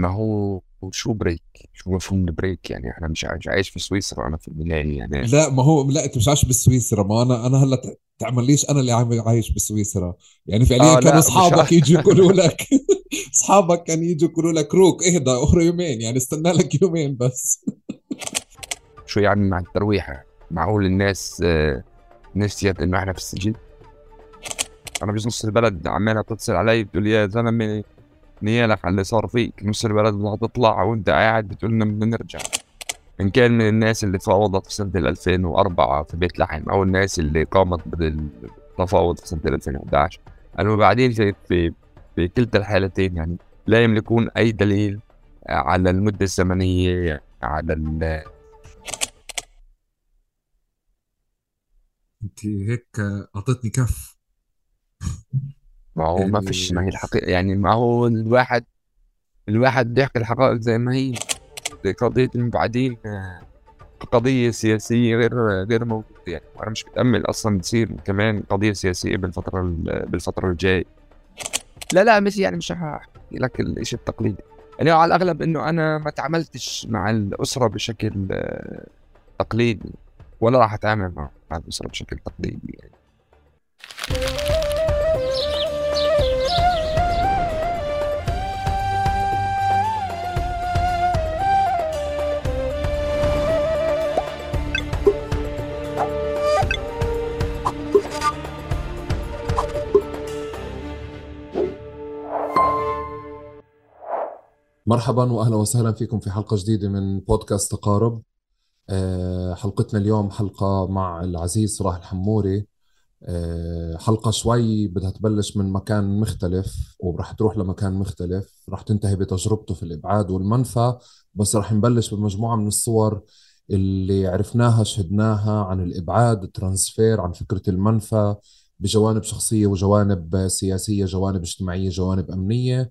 ما هو شو break شو مفهوم ال break يعني؟ أنا مش مش عايش في سويسرا أنا في البدايه يعني. لا ما هو لا أنت مش عايش بسويسرا. ما أنا أنا هلأ تعمليش أنا اللي عم عايش بسويسرا؟ يعني فعليا آه كانوا أصحابك يجوا يقولوا لك أصحابك كانوا يجوا يقولوا لك روق اهدى اخر يومين. يعني استنى لك يومين بس. شو يعني مع الترويحة؟ معقول الناس آه، نسيت انه إحنا في السجن؟ أنا بنص البلد عمالة تتصل علي بتقول لي يا زلمة نيالك على اللي صار فيك. نص البلد بدها تطلع وانت قاعد بتقول لنا بدنا نرجع. إن كان من الناس اللي تفاوضت في سنة 2004 في بيت لحم أو الناس اللي قامت بالتفاوض في سنة 2011 المبعدين في, في, في كلتا الحالتين يعني لا يملكون أي دليل على المدة الزمنية على ال أنت هيك أعطيتني كف. ما هو ما فيش ما هي الحقيقة يعني ما هو الواحد الواحد بيحكي الحقائق زي ما هي قضية المبعدين قضية سياسية غير غير موجودة يعني. وأنا مش متأمل أصلا تصير كمان قضية سياسية بالفترة بالفترة الجاية. لا لا مش يعني مش هحكي لك الشيء التقليدي. يعني على الأغلب إنه أنا ما تعاملتش مع الأسرة بشكل تقليدي ولا راح أتعامل مع الأسرة بشكل تقليدي يعني. مرحبا واهلا وسهلا فيكم في حلقة جديدة من بودكاست تقارب. آه، حلقتنا اليوم حلقة مع العزيز صلاح الحموري. آه، حلقة شوي بدها تبلش من مكان مختلف ورح تروح لمكان مختلف. رح تنتهي بتجربته في الإبعاد والمنفى بس رح نبلش بمجموعة من الصور اللي عرفناها شهدناها عن الإبعاد الترانسفير عن فكرة المنفى بجوانب شخصية وجوانب سياسية جوانب اجتماعية جوانب أمنية.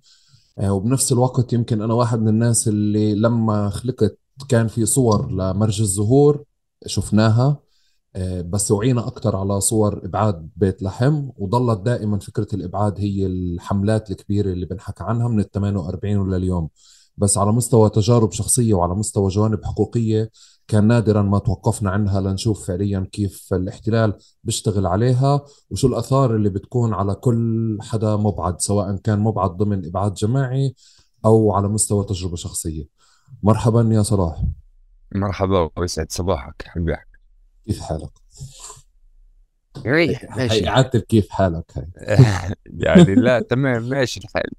وبنفس الوقت يمكن أنا واحد من الناس اللي لما خلقت كان في صور لمرج الزهور شفناها آه، بس وعينا أكثر على صور إبعاد بيت لحم وظلت دائما فكرة الإبعاد هي الحملات الكبيرة اللي بنحكى عنها من ال 48 ولليوم. بس على مستوى تجارب شخصية وعلى مستوى جوانب حقوقية كان نادرا ما توقفنا عنها لنشوف فعليا كيف الاحتلال بيشتغل عليها وشو الآثار اللي بتكون على كل حدا مبعد سواء كان مبعد ضمن إبعاد جماعي أو على مستوى تجربة شخصية. مرحبا يا صلاح. مرحبا ويسعد صباحك حبيبي كيف حالك؟ ماشي. إعادة كيف حالك هاي. يعني لا تمام ماشي الحال.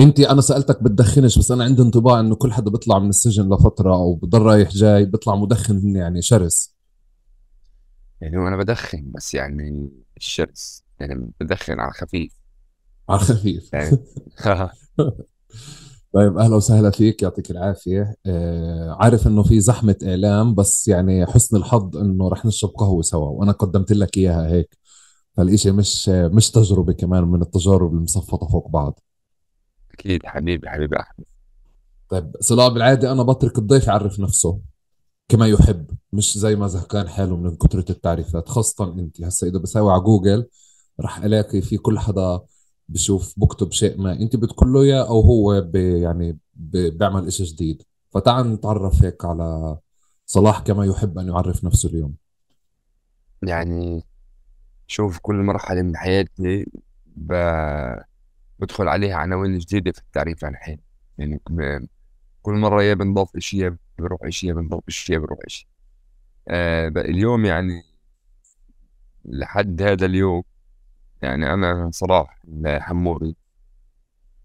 انت أنا سألتك بتدخنش بس أنا عندي انطباع انه كل حدا بيطلع من السجن لفترة أو بضل رايح جاي بيطلع مدخن يعني شرس. يعني وأنا بدخن بس يعني الشرس يعني بدخن على خفيف. على خفيف. يعني طيب أهلا وسهلا فيك يعطيك العافية. آه عارف انه في زحمة اعلام بس يعني حسن الحظ انه رح نشرب قهوة سوا وأنا قدمت لك اياها هيك. فالإشي مش مش تجربة كمان من التجارب المصفطة فوق بعض. أكيد حبيبي حبيبي أحمد. طيب صلاح بالعادة أنا بترك الضيف يعرف نفسه كما يحب مش زي ما زهقان حاله من كثرة التعريفات خاصة أنت. هسا إذا بساوي على جوجل رح ألاقي في كل حدا بشوف بكتب شيء ما. أنت بتقول له اياه أو هو بي يعني بي بيعمل إشي جديد. فتعال نتعرف هيك على صلاح كما يحب أن يعرف نفسه اليوم. يعني شوف كل مرحلة من حياتي ب... بدخل عليها عناوين جديدة في التعريف عن حين يعني كل مرة يا بنضاف يا بروح يا بنضاف يا بروح إشي. آه اليوم يعني لحد هذا اليوم يعني أنا صلاح الحموري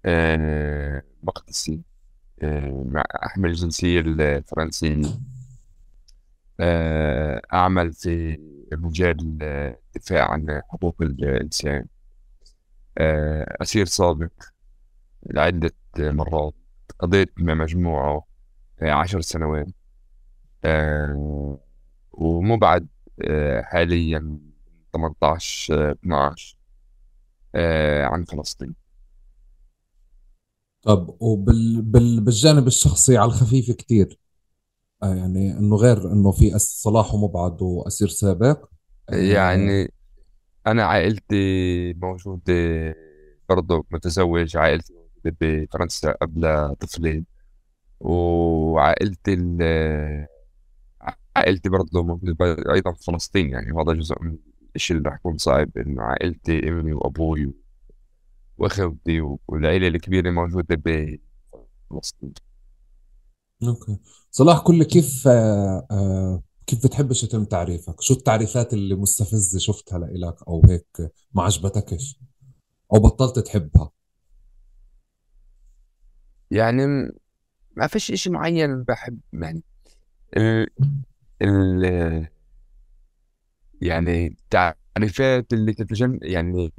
آه مقدسي آه مع أحمل الجنسية الفرنسية آه أعمل في مجال الدفاع عن حقوق الإنسان. آه، أسير سابق لعدة مرات قضيت مع مجموعة عشر سنوات. آه، ومبعد آه، حاليا 18 12 عن فلسطين. طب وبالجانب الشخصي على الخفيف كتير. يعني إنه غير إنه في صلاح ومبعد وأسير سابق. يعني أنا عائلتي موجودة برضه متزوج عائلتي بفرنسا قبل طفلين. وعائلتي عائلتي برضه موجودة أيضا في فلسطين يعني هذا جزء من الشيء اللي راح يكون صعب إنه عائلتي أمي وأبوي وأخوتي والعيلة الكبيرة موجودة بفلسطين أوكي. صلاح كل كيف آه آه كيف بتحبش يتم تعريفك؟ شو التعريفات اللي مستفزة شفتها لإلك أو هيك ما عجبتكش؟ أو بطلت تحبها؟ يعني ما فيش إشي معين بحب يعني ال ال يعني التعريفات اللي تتجن يعني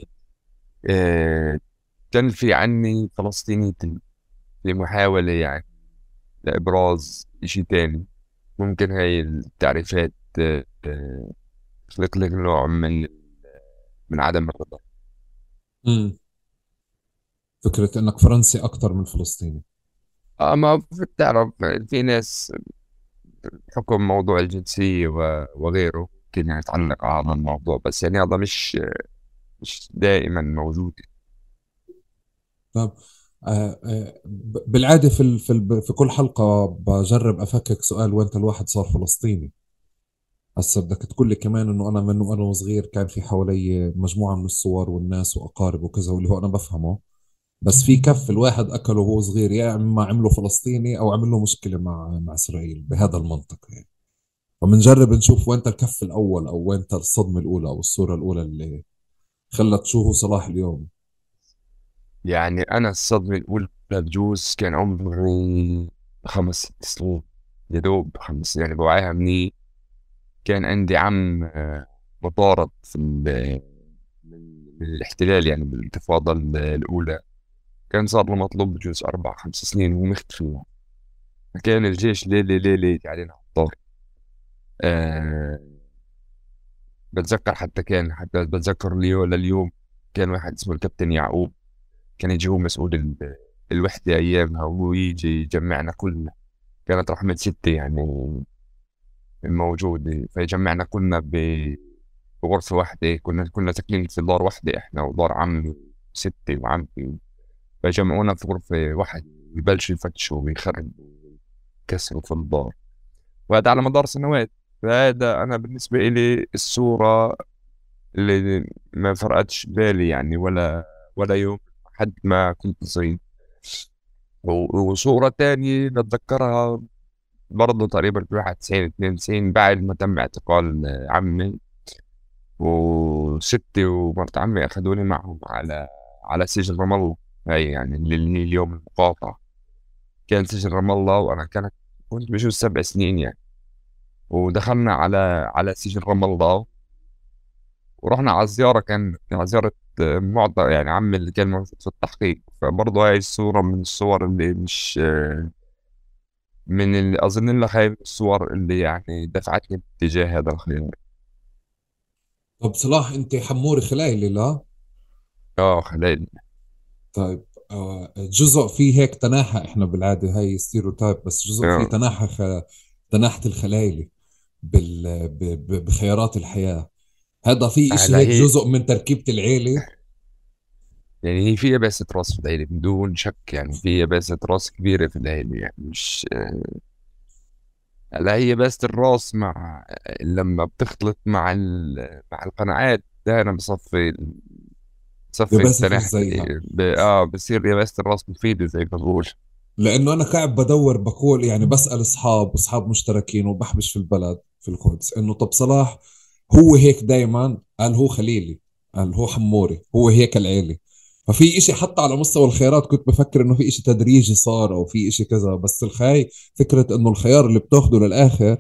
آه، تنفي عني فلسطينيتي لمحاولة يعني لإبراز إشي تاني. ممكن هاي التعريفات آه، تخلق لك نوع من من عدم الرضا. امم فكرة إنك فرنسي أكثر من فلسطيني. آه ما بتعرف في ناس بحكم موضوع الجنسية وغيره ممكن يتعلق على هذا الموضوع بس يعني هذا مش مش دائما موجود. طب آه آه بالعادة في في في كل حلقة بجرب أفكك سؤال وأنت الواحد صار فلسطيني. هسا بدك تقول لي كمان إنه أنا من وأنا وصغير كان في حوالي مجموعة من الصور والناس وأقارب وكذا واللي هو أنا بفهمه. بس في كف الواحد أكله وهو صغير يا إما عمله فلسطيني أو عمل له مشكلة مع مع إسرائيل بهذا المنطق يعني. فبنجرب نشوف وين الكف الأول أو وين الصدمة الأولى أو الصورة الأولى اللي خلت شو هو صلاح اليوم. يعني أنا الصدمة الأولى بجوز كان عمري خمس ست سنين يا دوب خمس يعني بوعيها مني. كان عندي عم آه، مطارد في من الاحتلال يعني بالانتفاضة الأولى. كان صار له مطلوب بجوز أربع خمس سنين وهو مختفي. كان الجيش ليلة ليلة علينا الطار أه بتذكر حتى كان حتى بتذكر اليوم لليوم. كان واحد اسمه الكابتن يعقوب. كان يجي هو مسؤول الوحدة أيامها ويجي يجمعنا كلنا. كانت رحمة ستي يعني موجودة فجمعنا كلنا بغرفة واحدة. كنا كنا ساكنين في دار واحدة إحنا ودار عمي وستي وعمتي. فجمعونا في غرفة واحدة ويبلشوا يفتشوا ويخربوا ويكسروا في الدار. وهذا على مدار سنوات. فهذا أنا بالنسبة إلي الصورة اللي ما فرقتش بالي يعني ولا ولا يوم. حد ما كنت صغير وصورة تانية بتذكرها برضه تقريبا في 91 92 بعد ما تم اعتقال عمي. وستي ومرت عمي أخذوني معهم على على سجن رام الله. هاي يعني اللي اليوم المقاطعة كان سجن رام الله وأنا كانت كنت بجوز سبع سنين يعني. ودخلنا على على سجن رام الله. ورحنا على الزيارة كان على زيارة معطى يعني عمي اللي كان موجود في التحقيق. فبرضه هاي الصورة من الصور اللي مش من اللي أظن لك هاي الصور اللي يعني دفعتني باتجاه هذا الخيار. طب صلاح أنت حموري خلايلي لا؟ آه خلايلي طيب آه، جزء فيه هيك تناحة إحنا بالعادة هاي stereotype بس جزء فيه آه. تناحة خ... تناحة الخلايلي بال... ب... ب... بخيارات الحياة. هذا في شيء هيك. هي... جزء من تركيبة العيلة. يعني هي في يابسة رأس في العيلة بدون شك يعني في يابسة رأس كبيرة في العيلة يعني مش هلا هي بس الرأس مع لما بتختلط مع ال... مع القناعات ده أنا بصفي بصفي التنح ب... آه بصير يابسة الرأس مفيدة زي ما بقول. لأنه أنا قاعد بدور بقول يعني بسأل أصحاب أصحاب مشتركين وبحبش في البلد في القدس إنه طب صلاح هو هيك دائما قال هو خليلي قال هو حموري هو هيك العيلة. ففي إشي حتى على مستوى الخيارات كنت بفكر إنه في إشي تدريجي صار أو في إشي كذا بس الخاي فكرة إنه الخيار اللي بتاخده للآخر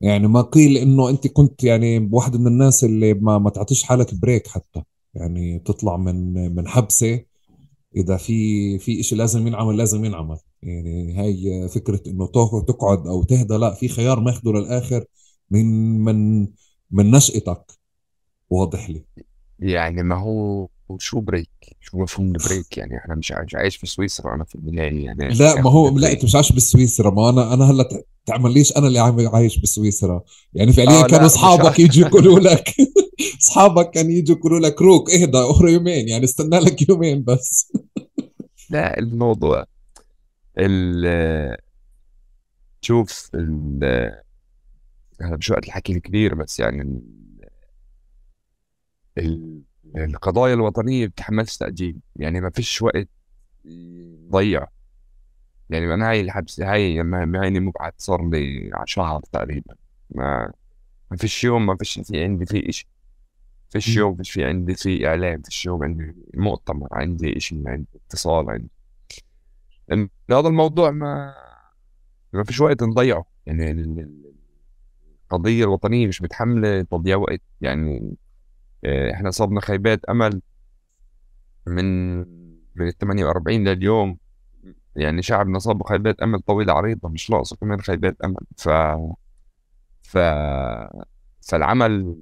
يعني ما قيل إنه أنت كنت يعني واحد من الناس اللي ما ما تعطيش حالك بريك حتى. يعني تطلع من من حبسة إذا في في إشي لازم ينعمل لازم ينعمل. يعني هاي فكرة إنه تقعد أو تهدى لا في خيار ماخده للآخر من من من نشأتك. واضح لي. يعني ما هو وشو break شو مفهوم ال break يعني إحنا مش عايش في سويسرا أنا في البداية يعني. لا ما هو لا أنت مش عايش بسويسرا. ما أنا أنا هلأ تعمل ليش أنا اللي عايش بسويسرا؟ يعني فعليا آه كانوا أصحابك يجوا يقولوا لك أصحابك كانوا يجوا يقولوا لك روك اهدى اخر يومين. يعني استنى لك يومين بس. لا الموضوع ال شوف ال أنا مش وقت الحكي الكبير بس يعني ال... القضايا الوطنية بتحملش تأجيل. يعني ما فيش وقت ضيع يعني أنا هاي الحبس هاي ما هيني مبعد صار لي شهر تقريبا. ما ما فيش يوم ما فيش في عندي في إشي. فيش يوم فيش في عندي في إعلام فيش يوم عندي مؤتمر عندي إشي عندي اتصال عندي. هذا الموضوع ما ما فيش وقت نضيعه. يعني القضية الوطنية مش متحملة تضييع وقت. يعني آه، إحنا صابنا خيبات أمل من من ال 48 لليوم. يعني شعبنا صاب خيبات أمل طويلة عريضة مش ناقصة كمان خيبات أمل. ف ف فالعمل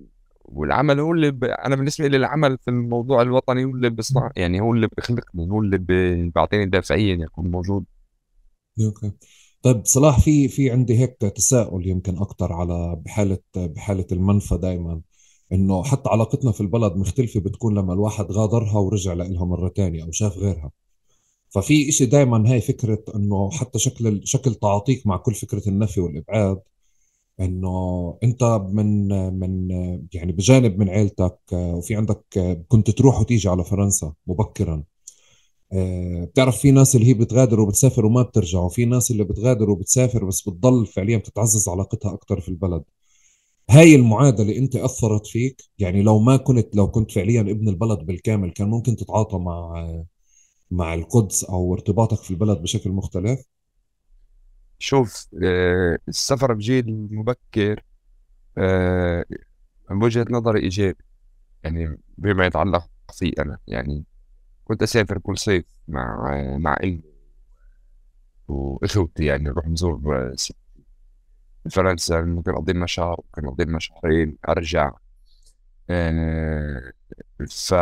والعمل هو اللي ب... أنا بالنسبة لي العمل في الموضوع الوطني هو اللي بيصنع يعني هو اللي بيخلقني هو اللي بيعطيني دافعيه اني اكون موجود. أوكي. طيب صلاح في في عندي هيك تساؤل يمكن أكثر على بحالة بحالة المنفى دائما إنه حتى علاقتنا في البلد مختلفة بتكون لما الواحد غادرها ورجع لها مرة ثانية أو شاف غيرها. ففي إشي دائما هاي فكرة إنه حتى شكل شكل تعاطيك مع كل فكرة النفي والإبعاد إنه أنت من من يعني بجانب من عيلتك وفي عندك كنت تروح وتيجي على فرنسا مبكرا. بتعرف في ناس اللي هي بتغادر وبتسافر وما بترجع وفي ناس اللي بتغادر وبتسافر بس بتضل فعليا بتتعزز علاقتها أكثر في البلد. هاي المعادلة أنت أثرت فيك يعني لو ما كنت لو كنت فعليا ابن البلد بالكامل كان ممكن تتعاطى مع مع القدس أو ارتباطك في البلد بشكل مختلف؟ شوف آه، السفر بجيل مبكر آه، من وجهة نظري إيجابي يعني بما يتعلق في أنا يعني كنت أسافر كل صيف مع مع أمي وإخوتي يعني نروح نزور ستي فرنسا ممكن أقضي لنا شهر ممكن أقضي لنا شهرين أرجع. آه، ف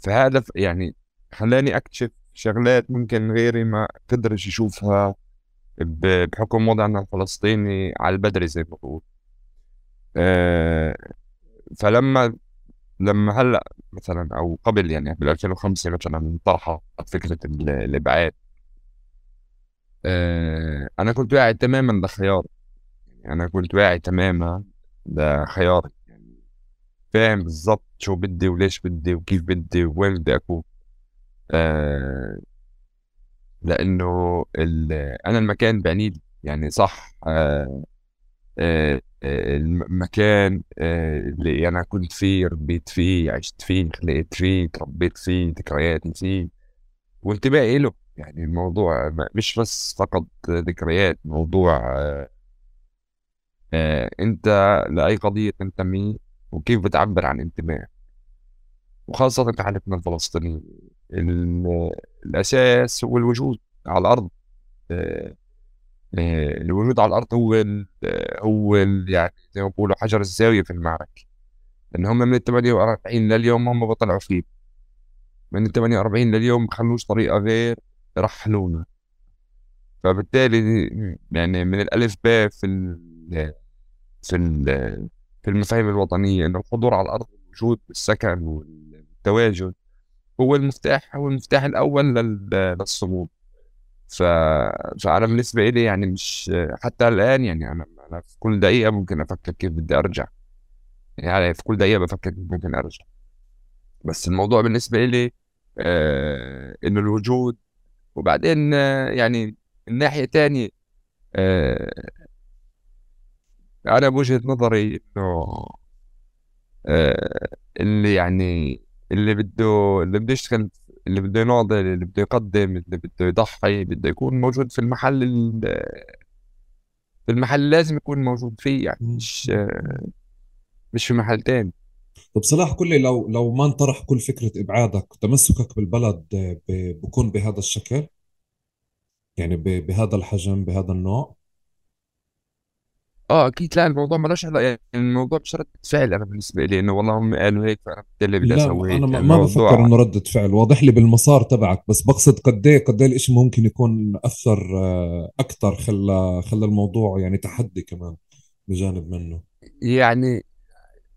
فهذا يعني خلاني أكتشف شغلات ممكن غيري ما قدرش يشوفها بحكم وضعنا الفلسطيني على البدري زي ما بقول. آه، فلما لما هلأ مثلا أو قبل يعني بال 2005 مثلا طرحت فكرة الإبعاد. آه، أنا كنت واعي تماما لخياري يعني أنا كنت واعي تماما لخياري يعني فاهم بالظبط شو بدي وليش بدي وكيف بدي وين بدي أكون. آه لأنه أنا المكان بعني يعني صح آه المكان آه اللي أنا كنت فيه ربيت فيه عشت فيه خلقت فيه تربيت فيه ذكرياتي فيه وانتباهي له. يعني الموضوع مش بس فقط ذكريات موضوع آه آه أنت لأي قضية تنتمي وكيف بتعبر عن انتمائك وخاصة في حالتنا الفلسطينية. الأساس هو الوجود على الأرض. آه آه الوجود على الأرض هو ال هو ال يعني زي ما بقولوا حجر الزاوية في المعركة. لأن هم من ال 48 لليوم هم بطلعوا فيه من ال 48 لليوم ما خلوش طريقة غير رحلونا. فبالتالي يعني من الألف باء في في في المفاهيم الوطنية إنه الحضور على الأرض والوجود والسكن والتواجد هو المفتاح هو المفتاح الأول للصمود. ف... فانا بالنسبة لي يعني مش حتى الآن يعني أنا أنا في كل دقيقة ممكن أفكر كيف بدي أرجع. يعني في كل دقيقة بفكر كيف ممكن أرجع. بس الموضوع بالنسبة لي آه إنه الوجود وبعدين آه يعني الناحيه الثانية آه أنا بوجهة نظري إنه آه اللي يعني اللي بده اللي بده يشتغل اللي بده يناضل اللي بده يقدم اللي بده يضحي بده يكون موجود في المحل في المحل لازم يكون موجود فيه يعني مش مش في محل تاني. طب صلاح كلي لو لو ما انطرح كل فكرة إبعادك تمسكك بالبلد بكون بهذا الشكل؟ يعني بهذا الحجم بهذا النوع؟ آه أكيد. لا الموضوع مالوش علاقة يعني الموضوع مش ردة فعل أنا بالنسبة لي إنه والله هم قالوا هيك فأنا اللي بدي أسوي هيك أنا ما بفكر إنه ردة فعل واضح لي بالمسار تبعك بس بقصد قد إيه قد إيه الشيء ممكن يكون أثر آه، أكثر خلى خلى الموضوع يعني تحدي كمان بجانب منه. يعني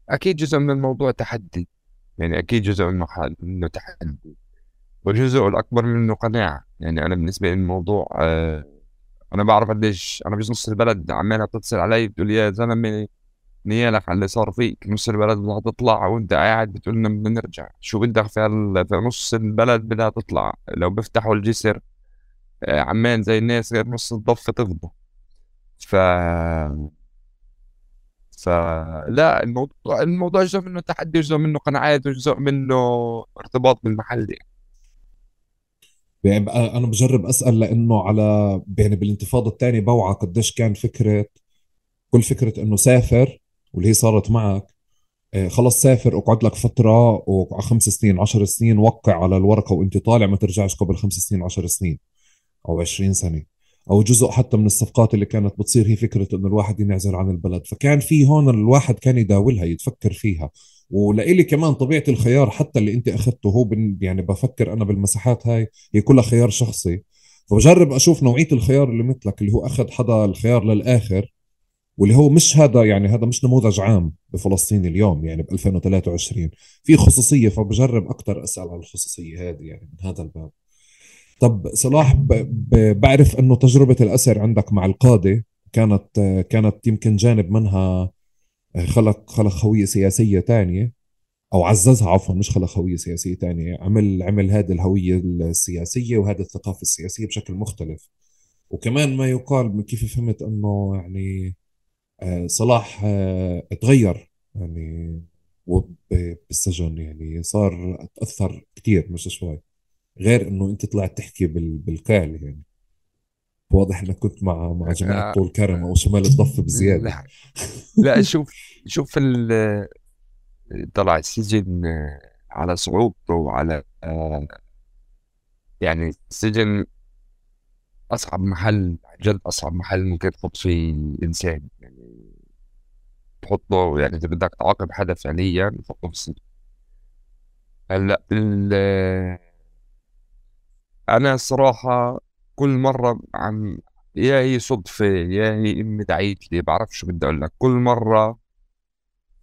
أكيد جزء من الموضوع تحدي يعني أكيد جزء منه تحدي والجزء الأكبر منه قناعة يعني أنا بالنسبة لي الموضوع آه أنا بعرف قديش أنا بجوز نص البلد عمالها بتتصل علي بتقول يا زلمة نيالك على اللي صار فيك نص البلد بدها تطلع وأنت قاعد بتقول لنا بدنا نرجع. شو بدك في, في نص البلد بدها تطلع؟ لو بيفتحوا الجسر آه، عمان زي الناس غير نص الضفة تفضى ف فلا الموضوع الموضوع جزء منه تحدي جزء منه قناعات وجزء منه ارتباط بالمحل يعني. أنا بجرب أسأل لأنه على يعني بالانتفاضة الثانية بوعى قديش كان فكره كل فكرة إنه سافر واللي هي صارت معك. آه، خلص سافر اقعد لك فترة وخمس سنين عشر سنين وقع على الورقة وأنت طالع ما ترجعش قبل خمس سنين عشر سنين أو عشرين سنة أو جزء حتى من الصفقات اللي كانت بتصير هي فكرة إنه الواحد ينعزل عن البلد. فكان في هون الواحد كان يداولها يتفكر فيها. ولإلي كمان طبيعة الخيار حتى اللي أنت أخذته هو يعني بفكر أنا بالمساحات هاي هي كلها خيار شخصي. فبجرب أشوف نوعية الخيار اللي مثلك اللي هو أخذ حدا الخيار للآخر واللي هو مش هذا يعني هذا مش نموذج عام بفلسطين اليوم يعني ب 2023 في خصوصية فبجرب أكثر أسأل عن الخصوصية هذه يعني من هذا الباب. طب صلاح ب... ب... بعرف إنه تجربة الأسر عندك مع القادة كانت كانت يمكن جانب منها خلق خلق هويه سياسية ثانية أو عززها عفوا مش خلق هويه سياسية ثانية عمل عمل هذه الهوية السياسية وهذه الثقافة السياسية بشكل مختلف. وكمان ما يقال كيف فهمت إنه يعني آه، صلاح آه، تغير يعني بالسجن يعني صار تاثر كثير مش شوي. غير إنه أنت طلعت تحكي بالقال يعني. واضح إنك كنت مع مع جماعة آه، طول كرم أو شمال الضفه بزيادة. لا, لا شوف شوف طلع السجن على صعوبته وعلى يعني السجن أصعب محل جد أصعب محل ممكن تحط فيه إنسان. يعني تحطه يعني إذا بدك تعاقب حدا فعليا تحطه في السجن. هلأ أنا الصراحه كل مرة عم يا هي صدفة يا هي امي دعيت لي بعرف شو بدي أقول لك. كل مرة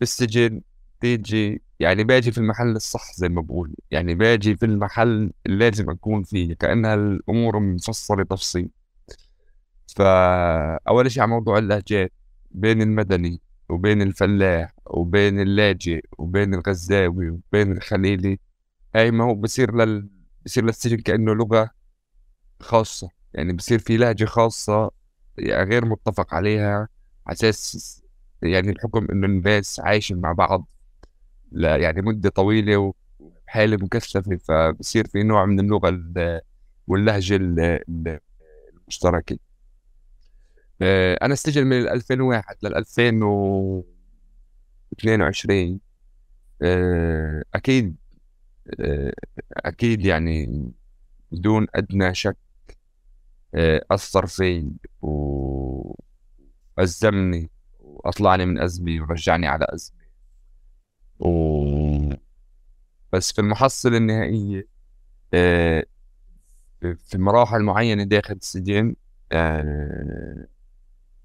بالسجن تيجي يعني باجي في المحل الصح زي ما بقول. يعني باجي في المحل اللي لازم أكون فيه كانها الأمور مفصلة تفصيل. فاول شيء على موضوع اللهجات بين المدني وبين الفلاح وبين اللاجئ وبين الغزاوي وبين الخليلي هاي ما هو بصير لل بصير للسجن كأنه لغة. خاصة يعني بصير في لهجة خاصة يعني غير متفق عليها على أساس يعني بحكم إنه الناس عايشين مع بعض لا يعني مدة طويلة وحالة مكثفة فبصير في نوع من اللغة واللهجة المشتركة. آه، أنا أستجل من 2001 لل 2022 آه، أكيد آه، أكيد يعني بدون أدنى شك أثر في وأزمني وأطلعني من أزمي ورجعني على ازمه و بس في المحصلة النهائية في مراحل معينة داخل السجن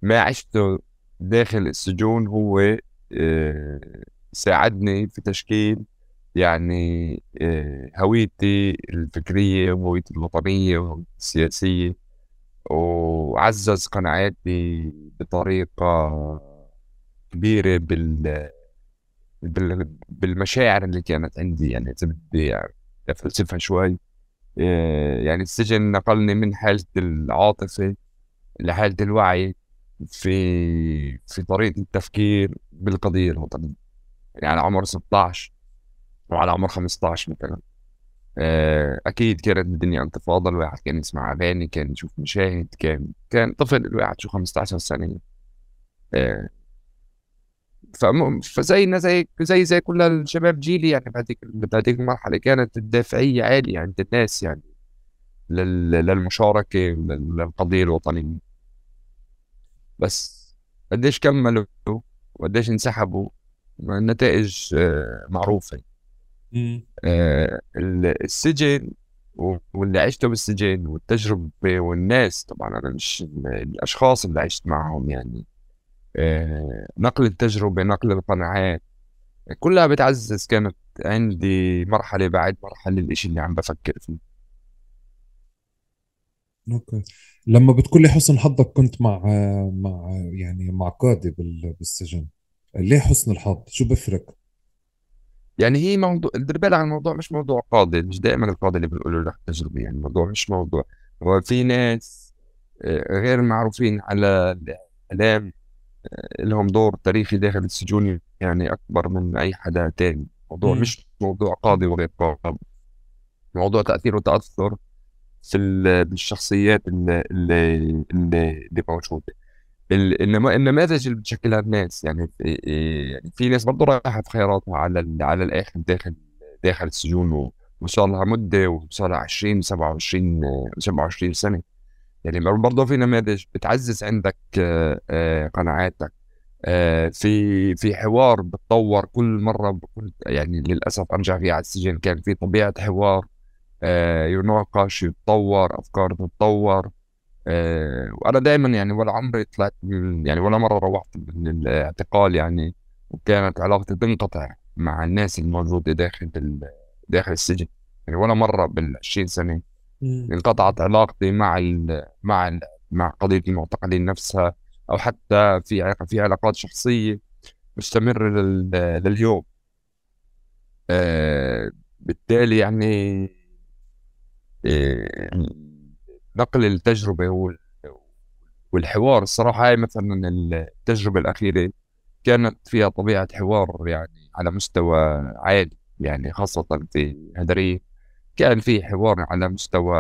ما عشته داخل السجون هو آه، ساعدني في تشكيل يعني آه، هويتي الفكرية وهويتي الوطنية وهويتي السياسية. وعزز قناعاتي بطريقة كبيرة بال بالمشاعر اللي كانت عندي يعني إذا بدي أفلسفها شوي. آه، يعني السجن نقلني من حالة العاطفة لحالة الوعي في في طريقة التفكير بالقضية الوطنية. يعني على عمر 16 وعلى عمر 15 مثلا. آه، أكيد كانت الدنيا انتفاضة الواحد كان يسمع أغاني كان يشوف مشاهد كان كان طفل الواحد شو 15 سنة. آه، فزينا زي زي زي كل الشباب جيلي يعني بهذيك بهذيك المرحلة. كانت الدافعية عالية عند الناس يعني للمشاركة للقضية الوطنية. بس قديش كملوا وقديش انسحبوا النتائج آه، معروفة. آه، السجن واللي عشته بالسجن والتجربة والناس طبعا أنا مش الأشخاص اللي عشت معهم يعني. آه، نقل التجربة نقل القناعات كلها بتعزز كانت عندي مرحلة بعد مرحلة الإشي اللي عم بفكر فيه. okay. لما بتقول لي حسن حظك كنت مع مع يعني مع قاضي بال- بالسجن. ليه حسن الحظ؟ شو بفرق؟ يعني هي موضوع دير بالك الموضوع مش موضوع قاضي مش دائما القاضي اللي بنقول له تجربة يعني الموضوع مش موضوع. هو في ناس آه، غير معروفين على الإعلام آه، لهم دور تاريخي داخل السجون يعني أكبر من أي حدا تاني. الموضوع امم مش موضوع قاضي وغير قاضي. موضوع تأثير وتأثر في ال- بالشخصيات اللي اللي اللي, النما- النماذج اللي بتشكلها الناس يعني يعني في ناس برضه رايحة في خياراتها على على الآخر داخل داخل السجون وصار لها مدة وصار لها 20 27 27 سنة. يعني برضه في نماذج بتعزز عندك قناعاتك. في في حوار بتطور كل مرة بكل يعني للأسف أرجع فيه على السجن كان في طبيعة حوار يناقش يتطور أفكار تتطور. آه، وأنا دائما يعني ولا عمري طلعت يعني ولا مرة روحت من الاعتقال يعني وكانت علاقتي تنقطع مع الناس الموجودة داخل داخل السجن. يعني ولا مرة بال 20 سنة امم انقطعت علاقتي مع ال مع ال مع قضية المعتقلين نفسها أو حتى في في علاقات شخصية مستمرة لل- لليوم. آه، بالتالي يعني آه، نقل التجربة وال- والحوار الصراحة هاي مثلا التجربة الأخيرة كانت فيها طبيعة حوار يعني على مستوى عالي يعني خاصة في هدرية كان في حوار على مستوى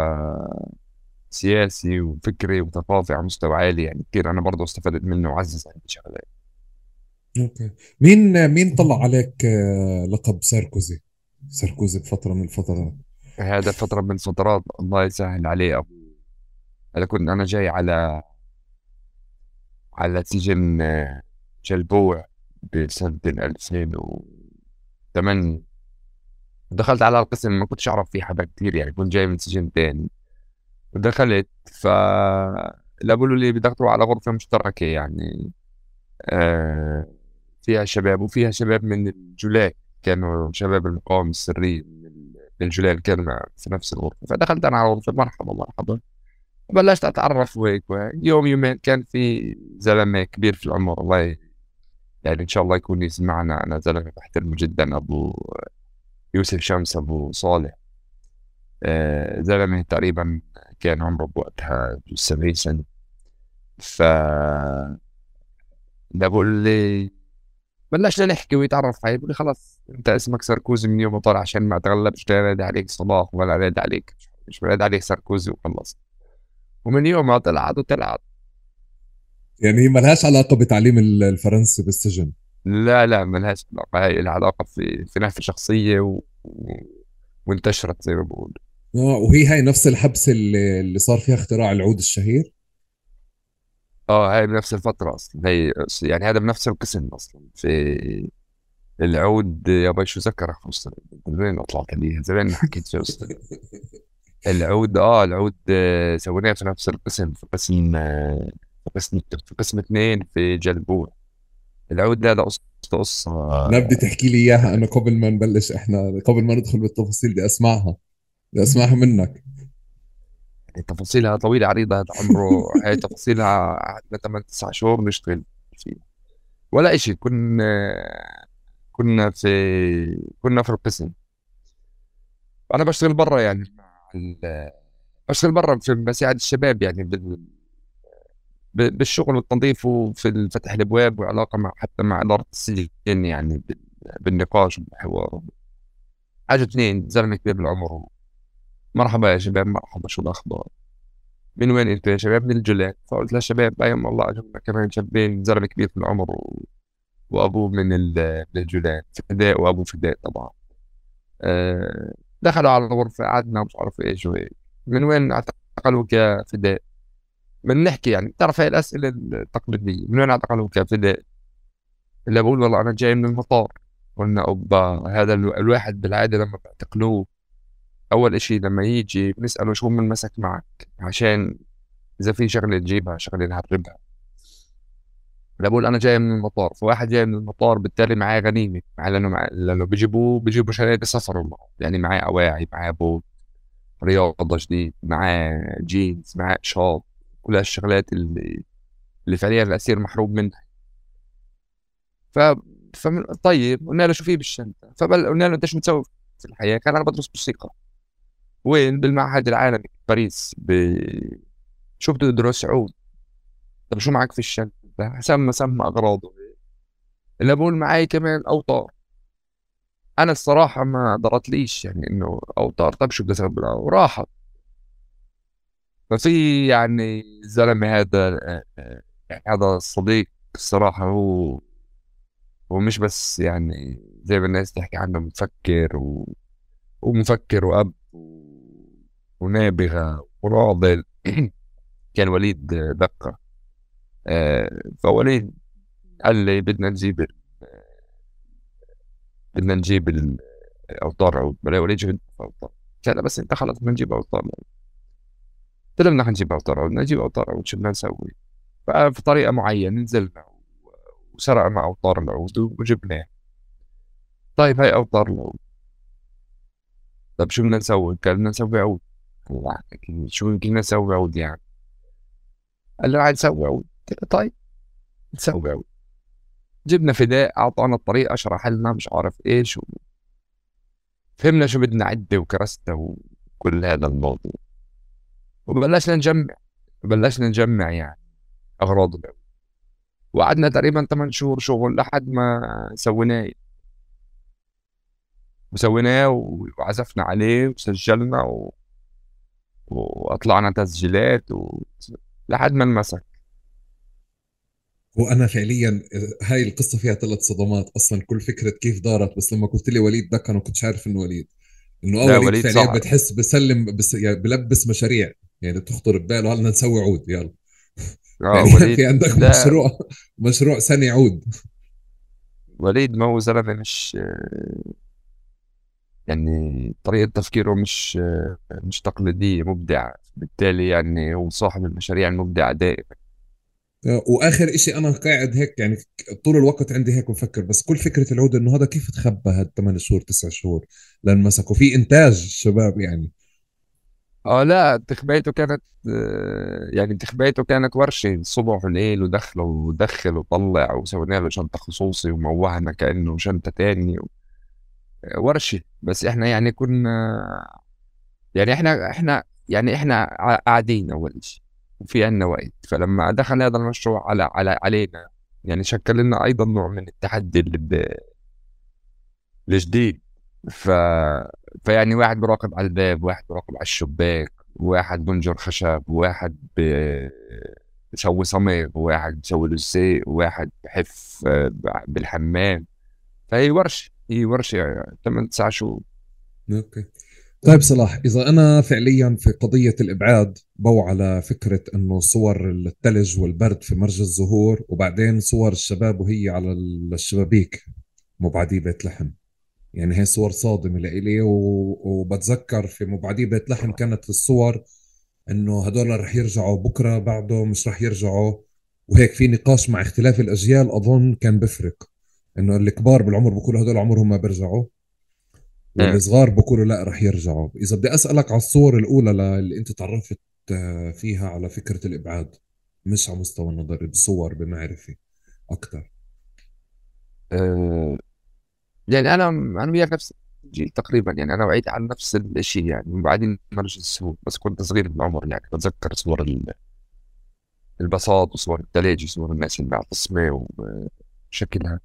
سياسي وفكري وثقافي على مستوى عالي يعني كثير أنا برضه استفدت منه وعزز عندي شغلات أوكي. مين مين طلع عليك آه، لقب ساركوزي؟ ساركوزي بفترة من الفترات. هذا فترة من فترات الله يسهل عليه أبو أنا كنت أنا جاي على على سجن آه، جلبوع بسنة 2008 دخلت على القسم ما كنتش أعرف فيه حدا كتير يعني كنت جاي من سجن تاني. ودخلت ف لا بيقولوا لي بدك تروح على غرفة مشتركة يعني آه فيها شباب وفيها شباب من الجولان كانوا شباب المقاومة السرية من ال- من الجولان كانوا في نفس الغرفة. فدخلت أنا على الغرفة مرحبا مرحبا. بلشت أتعرف وهيك يوم يومين كان في زلمة كبير في العمر. الله يعني إن شاء الله يكون يسمعنا. أنا زلمة بحترمه جدا أبو يوسف شمس أبو صالح. آه زلمة تقريبا كان عمره بوقتها 70 سنة. ف بقول لي بلشنا نحكي ويتعرف علي بقول لي خلاص أنت اسمك ساركوزي من يوم طلع عشان ما أتغلبش لا نادي عليك صلاح ولا نادي عليك مش بنادي عليك ساركوزي وخلص. ومن يوم ما طلعت وطلعت. يعني هي ملهاش علاقة بتعليم ال- الفرنسي بالسجن. لا لا ملهاش علاقة. هاي لها علاقة في في نهفة شخصية و... و... وانتشرت زي ما بقول. آه وهي هاي نفس الحبس اللي, اللي صار فيها اختراع العود الشهير؟ آه هاي بنفس الفترة أصلا. هي يعني هذا بنفس القسم أصلا. في العود يا باي شو ذكرك أصلا من وين طلعت لي. زمان ما حكيت شو أصلاً. العود آه العود آه، سويناه في نفس القسم في قسم آه، في قسم في قسم اثنين في جلبوع العود ده ده قصة قصة. أنا بدي تحكي لي إياها أنا قبل ما نبلش إحنا قبل ما ندخل بالتفاصيل بدي أسمعها بدي أسمعها منك. تفاصيلها طويلة عريضة هذا عمره هي تفاصيلها قعدنا 8 9 شهور نشتغل فيها. ولا إشي كنا كنا في كنا في القسم. أنا بشتغل برا يعني. بشتغل برا بساعد الشباب يعني بال... بالشغل والتنظيف وفي فتح الأبواب وعلاقة مع حتى مع إدارة السجن يعني بال- بالنقاش والحوار. حاجة اثنين زلمة كبير بالعمر. مرحبا يا شباب مرحبا شو الأخبار؟ من وين أنتوا يا شباب؟ من الجولان فقلت للشباب أيام الله اجبنا كمان شابين زلمة كبير في العمر و... وابوه. من الجولان فداء وأبوه فداء طبعا. أه... دخلوا على الغرفة قعدنا مش عارف إيش وهيك من وين؟ اعتقلوك يا فداء بنحكي يعني بتعرف هاي الأسئلة التقليدية من وين اعتقلوك يا فداء اللي بقول والله أنا جاي من المطار. قلنا أوبا هذا الو- الواحد بالعادة لما بيعتقلوه أول إشي لما يجي بنسأله شو انمسك معك؟ عشان إذا في شغلة تجيبها شغلة نهربها. اللي بقول أنا جاي من المطار فواحد جاي من المطار بالتالي معاه غنيمة مع لأنه مع... لأنه بيجيبوه بيجيبوا شهاده سفر يعني معاه أواعي معاه بوت رياضة جديد معاه جينز معاه شاط كل هالشغلات اللي اللي فعليا الأسير محروم منها. ف فمن طيب قلنا له شو في بالشنطة؟ فبل قلنا له إنت شو بتسوي في الحياة؟ كان أنا بدرس موسيقى. وين؟ بالمعهد العالمي باريس ب... شو بتدرس عود؟ طب شو معك في الشنطة؟ سمى سمى أغراضه اللي بقول معي كمان أوتار أنا الصراحة ما ضرتليش يعني إنه أوتار. طب شو بدي أسوي وراحت ففي يعني الزلمة هذا يعني هذا الصديق الصراحة هو هو مش بس يعني زي ما الناس تحكي عنه مفكر و... ومفكر وأب. ونابغة وراضل كان وليد دقة. آه فوليد قال لي بدنا نجيب بدنا نجيب بلا وليد جبت أوتار قال بس أنت خلص بدنا نجيب أوتار. قلت له بدنا نجيب أوتار. عود بدنا نجيب أوتار. عود شو بدنا نسوي؟ ففي طريقة معينة نزلنا وسرقنا أوتار العود وجبناه. طيب هاي أوتار العود. طيب شو بدنا نسوي؟ قال بدنا نسوي عود. شو يمكن نسوي عود يعني؟ قال له عاد نسوي عود. طيب نسوي. عود جبنا فداء أعطانا الطريقة شرح لنا مش عارف إيش و... فهمنا شو بدنا عدة وكرستة وكل هذا الموضوع. وبلشنا نجمع بلشنا نجمع يعني العود وقعدنا تقريبا 8 شهور شغل لحد ما سويناه. وسويناه وعزفنا عليه وسجلنا و... وأطلعنا تسجيلات و... لحد ما انمسك. وأنا فعليا هاي القصة فيها ثلاث صدمات أصلا كل فكرة كيف دارت بس لما قلت لي وليد ده أنا كنتش عارف إنه وليد. إنه آه وليد, فعليا بتحس بسلم بس يعني بلبس مشاريع يعني بتخطر بباله هلا نسوي عود يلا. آه يعني وليد في عندك مشروع مشروع سنه عود. وليد ما هو زلمة مش يعني طريقة تفكيره مش مش تقليدية مبدع بالتالي يعني هو صاحب المشاريع المبدعة دائما. وآخر إشي أنا قاعد هيك يعني طول الوقت عندي هيك بفكر بس كل فكرة العود إنه هذا كيف تخبى هاد 8 شهور 9 شهور؟ لأن مسكوا في إنتاج شباب يعني. آه لا تخبيته كانت يعني تخبيته كانت ورشة صبح وليل ودخل ودخل وطلع وسوينا له شنطة خصوصي وموهنا كأنه شنطة تاني ورشة. بس إحنا يعني كنا يعني إحنا إحنا يعني إحنا قاعدين أول شيء وفي عنا وقت فلما دخل هذا المشروع على على علينا يعني شكل لنا أيضا نوع من التحدي اللي الجديد. ف فيعني واحد براقب على الباب واحد براقب على الشباك واحد بنجر خشب واحد ب... بسوي صمغ وواحد بسوي لزيق وواحد بحف بالحمام. فهي ورشة هي ورشة 8 9 شهور. okay. طيب صلاح إذا أنا فعليا في قضية الإبعاد بو على فكرة إنه صور الثلج والبرد في مرج الزهور وبعدين صور الشباب وهي على الشبابيك مبعدي بيت لحم. يعني هي صور صادمة لإلي وبتذكر في مبعدي بيت لحم كانت الصور إنه هدول رح يرجعوا بكرة بعده مش رح يرجعوا. وهيك في نقاش مع اختلاف الأجيال أظن كان بفرق إنه الكبار بالعمر بقولوا هدول عمرهم ما بيرجعوا. والصغار بقولوا لا رح يرجعوا. إذا بدي أسألك على الصور الأولى اللي أنت تعرفت آه، فيها على فكرة الإبعاد. مش على مستوى النظري بصور بمعرفة أكثر أه يعني أنا أنا وياك نفس الجيل تقريبا. يعني أنا وعيت على نفس الشيء يعني. وبعدين مرج السهول بس كنت صغير بالعمر يعني. بتذكر صور البساط وصور الثلاجة وصور الناس اللي معتصمة وشكلها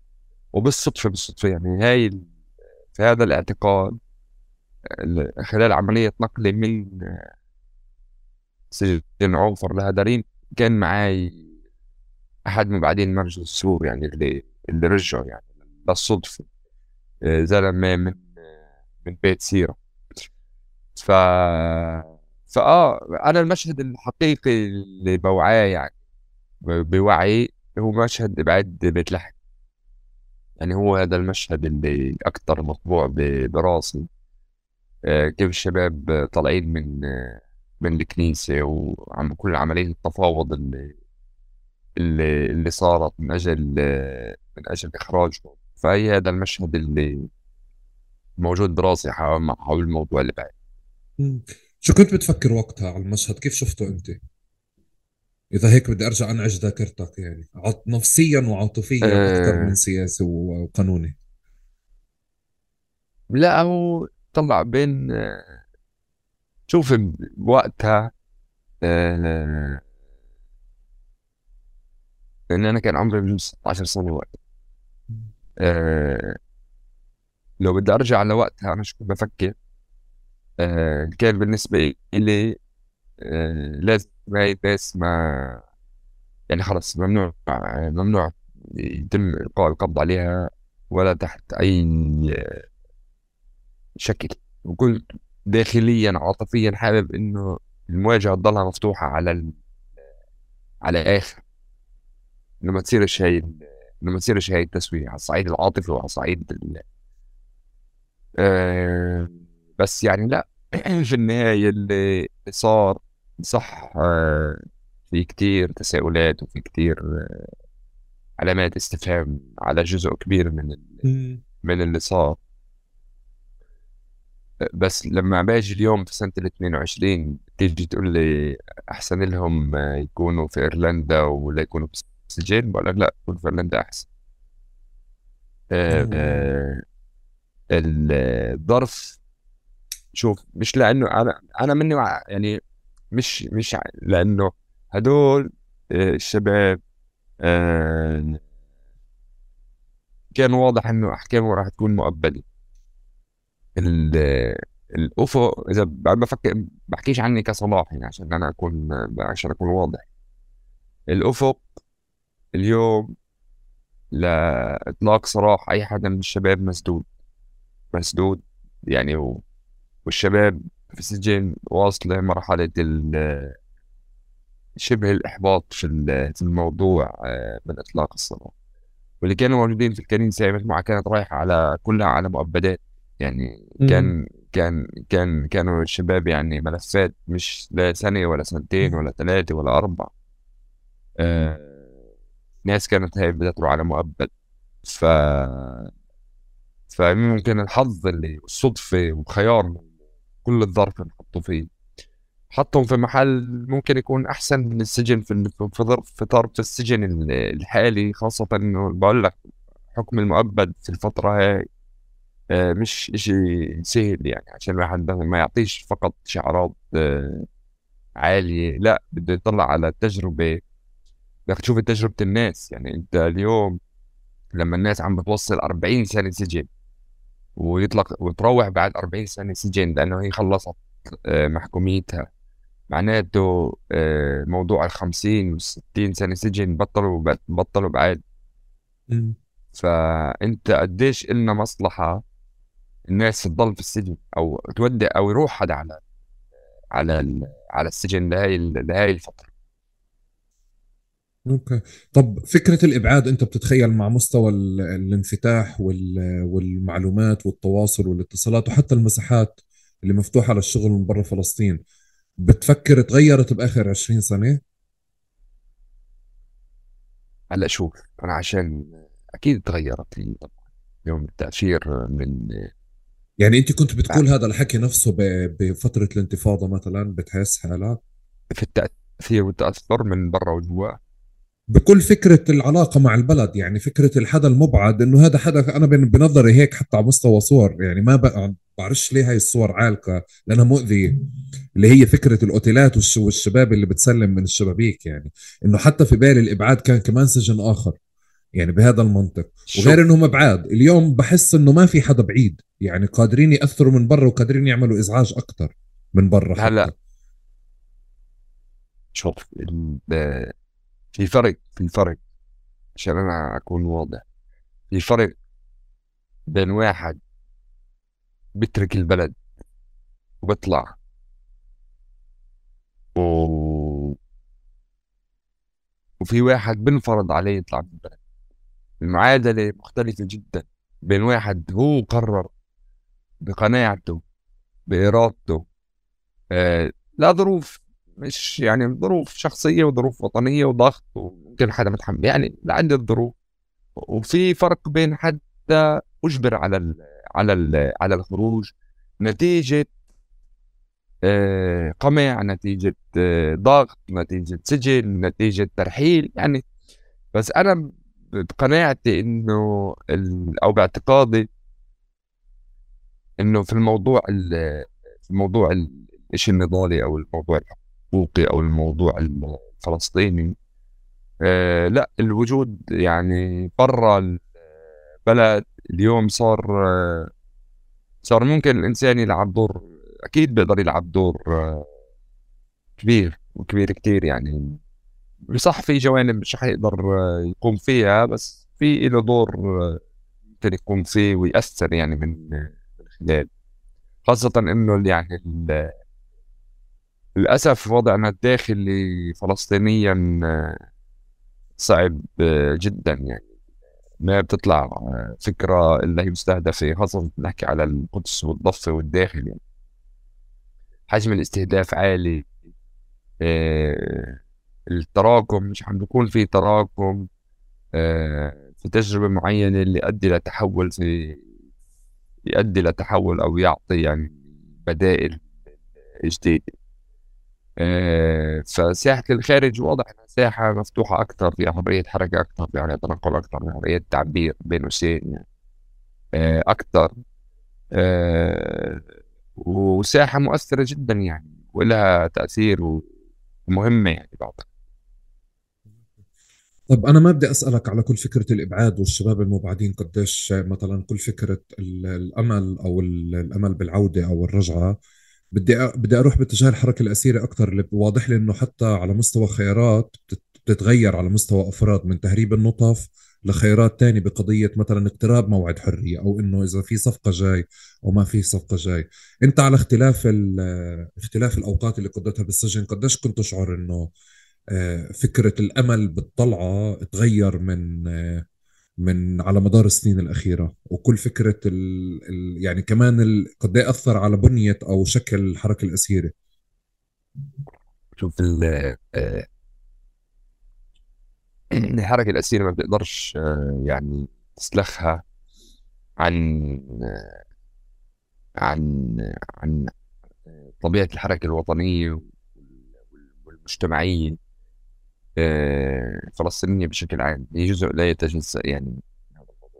وبالصدفة بالصدفة يعني هاي في هذا الاعتقال خلال عملية نقلي من سجن عنفر لهدرين كان معي أحد من بعدين مرج السور يعني اللي اللي رجعوا يعني بالصدفة آه، زلمة من من بيت سيرة. ف فآه أنا المشهد الحقيقي اللي بوعاه يعني بوعي هو مشهد بعد بيت لحم. يعني هو هذا المشهد اللي أكتر مطبوع براسي. آه، كيف الشباب طالعين من من الكنيسة وعم كل عملية التفاوض اللي اللي اللي صارت من أجل من أجل إخراجهم. فهي هذا المشهد اللي موجود براسي حول الموضوع اللي بعد. شو كنت بتفكر وقتها على المشهد؟ كيف شفته أنت؟ إذا هيك بدي أرجع انعش ذاكرتك يعني نفسيا وعاطفيا أكثر من أه سياسي وقانوني. لا هو طلع بين شوف بوقتها أه لأن أنا كان عمري 16 سنة وقت أه لو بدي أرجع لوقتها أنا شو كنت بفكر؟ أه كان بالنسبة لي أه لازم هاي الناس ما يعني خلص ممنوع ممنوع يتم إلقاء القبض عليها ولا تحت أي شكل. وكنت داخليا عاطفيا حابب إنه المواجهة تضلها مفتوحة على ال... على اخر إنه ما تصيرش هي إنه ما تصيرش هي التسوية على الصعيد العاطفي وعلى الصعيد ال... آه بس يعني لا في النهاية اللي صار صح آه في كتير تساؤلات وفي كتير آه علامات استفهام على جزء كبير من ال... من اللي صار. بس لما باجي اليوم في سنة ال 22 تيجي تقول لي أحسن لهم يكونوا في إيرلندا ولا يكونوا في السجن بقول لك لا يكونوا في إيرلندا أحسن. آه، آه، الظرف شوف مش لأنه أنا أنا مني يعني مش مش لأنه هدول آه، الشباب كان واضح إنه أحكامه راح تكون مؤبدة الافق إذا بفكر بحكيش عني كصلاح يعني عشان أنا أكون عشان أكون واضح الأفق اليوم لإطلاق سراح أي حدا من الشباب مسدود مسدود يعني. والشباب في السجن واصلة مرحلة ال... شبه الإحباط في في الموضوع آه، من إطلاق السراح واللي كانوا موجودين في الكنيسه مجموعه كانت رايحة على كلها على مؤبدات. يعني كان كان كان كانوا الشباب يعني ملفات مش لا سنة ولا سنتين ولا ثلاثة ولا أربع آه ناس كانت هاي بدها تروح على مؤبد. ف فممكن الحظ اللي الصدفة وخيار كل الظرف حطوا فيه. حطهم في محل ممكن يكون أحسن من السجن في في ظرف في السجن الحالي خاصة إنه بقول لك حكم المؤبد في الفترة هاي آه، مش إشي سهل يعني عشان الواحد ما يعطيش فقط شعارات آه، عالية لا بده يطلع على التجربة بدك تشوف تجربة الناس يعني أنت اليوم لما الناس عم بتوصل 40 سنة سجن ويطلق وتروح بعد 40 سنة سجن لأنه هي خلصت آه، محكوميتها. معناته موضوع ال 50 وال 60 سنة سجن بطلوا بطلوا بعد. فأنت قديش إلنا مصلحة الناس تضل في السجن أو تودي أو يروح حدا على على على السجن لهي لهي الفترة. أوكي. طب فكرة الإبعاد أنت بتتخيل مع مستوى الانفتاح والمعلومات والتواصل والاتصالات وحتى المساحات اللي مفتوحة للشغل من برا فلسطين بتفكر تغيرت بآخر 20 سنة؟ هلأ شوف أنا عشان أكيد تغيرت طبعا يوم التاثير من يعني أنت كنت بتقول هذا الحكي نفسه بفترة الانتفاضة مثلا بتحس حالك؟ في التأثير والتاثر من برا وجوا. بكل فكرة العلاقة مع البلد يعني فكرة الحدا المبعد إنه هذا حدا أنا بنظري هيك حتى على مستوى صور يعني ما بعرفش ليه هاي الصور عالقة لأنها مؤذية اللي هي فكرة الأوتيلات والشباب اللي بتسلم من الشبابيك يعني إنه حتى في بالي الإبعاد كان كمان سجن آخر يعني بهذا المنطق. وغير انهم إبعاد اليوم بحس إنه ما في حدا بعيد يعني قادرين يأثروا من برا وقادرين يعملوا إزعاج أكثر من برا هلأ. شوف في فرق في فرق عشان أنا أكون واضح. في فرق بين واحد بيترك البلد وبيطلع و... وفي واحد بنفرض عليه يطلع من البلد. المعادلة مختلفة جدا بين واحد هو قرر بقناعته بإرادته آه لا ظروف مش يعني ظروف شخصية وظروف وطنية وضغط وممكن حدا متحمل يعني لعدة ظروف وفي فرق بين حدا أجبر على ال على ال على الخروج نتيجة آه، قمع نتيجة آه، ضغط نتيجة سجن نتيجة ترحيل يعني بس أنا بقناعتي إنه أو باعتقادي إنه في الموضوع في موضوع الشيء النضالي أو الموضوع الحقوقي أو الموضوع الفلسطيني. آه لا الوجود يعني برا البلد اليوم صار صار ممكن الإنسان يلعب دور أكيد بيقدر يلعب دور كبير وكبير كتير يعني. صح في جوانب مش حيقدر يقوم فيها بس في له دور ممكن يقوم فيه ويأثر يعني من من خلال خاصة إنه يعني للأسف وضعنا الداخلي فلسطينيا صعب جدا يعني. ما بتطلع فكرة إلا هي مستهدفة خاصة نحكي على القدس والضفة والداخل يعني. حجم الاستهداف عالي آه التراكم مش عم بيكون في تراكم آه في تجربة معينة اللي يؤدي لتحول في يؤدي لتحول أو يعطي يعني بدائل جديدة آه فساحة الخارج واضح إنها ساحة مفتوحة أكثر فيها حرية حركة أكثر فيها تنقل أكثر فيها حرية تعبير بين قوسين آه أكثر آه وساحة مؤثرة جدا يعني ولها تأثير ومهمة يعني بعضها. طب أنا ما بدي أسألك على كل فكرة الإبعاد والشباب المبعدين قديش مثلا كل فكرة الأمل أو الأمل بالعودة أو الرجعة بدي بدي أروح باتجاه الحركة الأسيرة أكثر اللي واضح لي إنه حتى على مستوى خيارات بتتغير على مستوى أفراد من تهريب النطف لخيارات تانية بقضية مثلا اقتراب موعد حرية أو إنه إذا في صفقة جاي أو ما في صفقة جاي. أنت على اختلاف اختلاف الأوقات اللي قضيتها بالسجن قديش كنت تشعر إنه آه، فكرة الأمل بالطلعة تغير من آه، من على مدار السنين الأخيرة. وكل فكرة ال ال يعني كمان قد إيه أثر على بنية أو شكل الحركة الأسيرة. شوف ال آه، الحركة الأسيرة ما بتقدرش آه، يعني تسلخها عن آه، عن عن طبيعة الحركة الوطنية والمجتمعية الفلسطينية بشكل عام. هي جزء لا يتجزأ يعني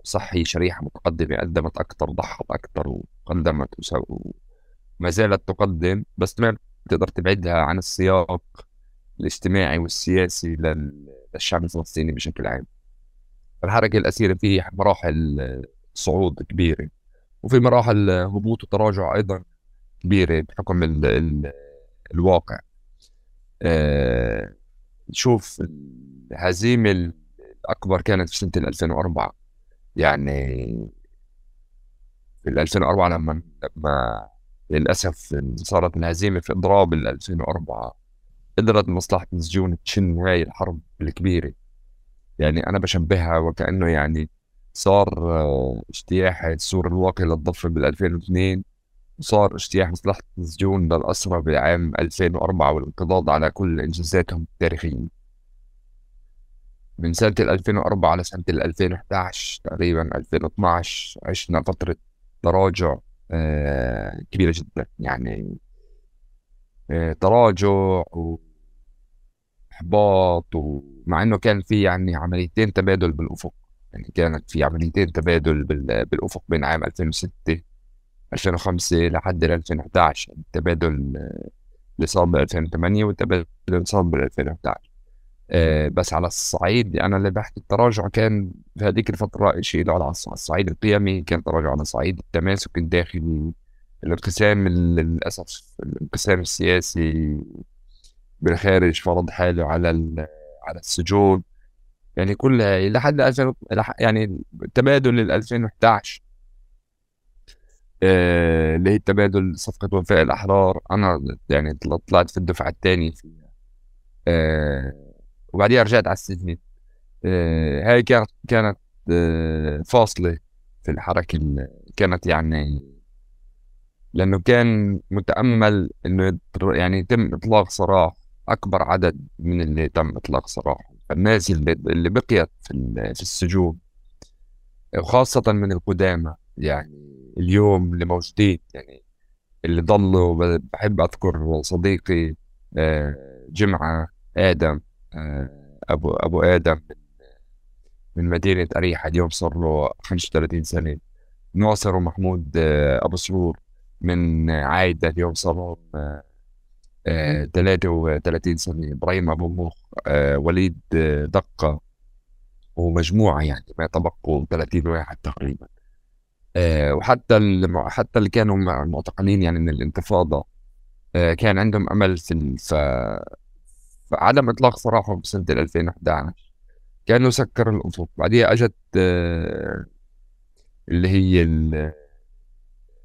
صح هي شريحة متقدمة قدمت أكثر ضحت أكثر وقدمت وما زالت تقدم. بس ما بتقدر تبعدها عن السياق الاجتماعي والسياسي للشعب الفلسطيني بشكل عام. الحركة الأسيرة في مراحل صعود كبيرة وفي مراحل هبوط وتراجع أيضا كبيرة بحكم ال ال الواقع. آه شوف الهزيمة الأكبر كانت في سنة 2004 يعني في 2004 لما لما للأسف صارت الهزيمة في إضراب 2004 قدرت مصلحة السجون تشن وعي الحرب الكبيرة. يعني أنا بشبهها وكأنه يعني صار آه، اجتياح السور الواقي للضفة بال 2002 وصار اجتياح مصلحة السجون للأسرى بعام 2004 والانقضاض على كل إنجازاتهم التاريخية من سنة 2004 لسنة 2011 تقريبا 2012 عشنا فترة تراجع آه كبيرة جدا. يعني آه تراجع وإحباط ومع إنه كان في يعني عمليتين تبادل بالأفق. يعني كانت في عمليتين تبادل بالأفق بين عام 2006 2005 لحد 2011 التبادل اللي صار ب 2008 والتبادل اللي صار ب 2011 آه بس على الصعيد أنا اللي بحكي التراجع كان في هذيك الفترة شيء على الصعيد القيمي كان تراجع على صعيد التماسك الداخلي الانقسام للأسف الانقسام السياسي بالخارج فرض حاله على على السجون. يعني كلها لحد 2000 يعني تبادل ال 2011 آه، اللي هي تبادل صفقة وفاء الأحرار. أنا يعني طلعت في الدفعة الثانية آه، وبعديها رجعت على السجن. آه، هاي كانت كانت فاصلة في الحركة كانت يعني لأنه كان متأمل إنه يعني يتم إطلاق سراح أكبر عدد من اللي تم إطلاق سراح. الناس اللي, اللي بقيت في, في السجون وخاصة من القدامى يعني اليوم اللي موجودين يعني اللي ضلوا بحب أذكر صديقي آه، جمعة آدم آه، أبو أبو آدم من مدينة أريحة اليوم صار له 35 سنة. ناصر ومحمود آه، أبو سرور من عايدة اليوم صار لهم 33 سنة. إبراهيم أبو موخ وليد دقة ومجموعة يعني ما تبقوا 30 واحد تقريبا. آه، وحتى حتى اللي كانوا معتقلين يعني من الانتفاضة آه، كان عندهم أمل في ف... فعدم إطلاق سراحهم بسنة 2011 كانوا سكر الأفق بعديها أجت آه، اللي هي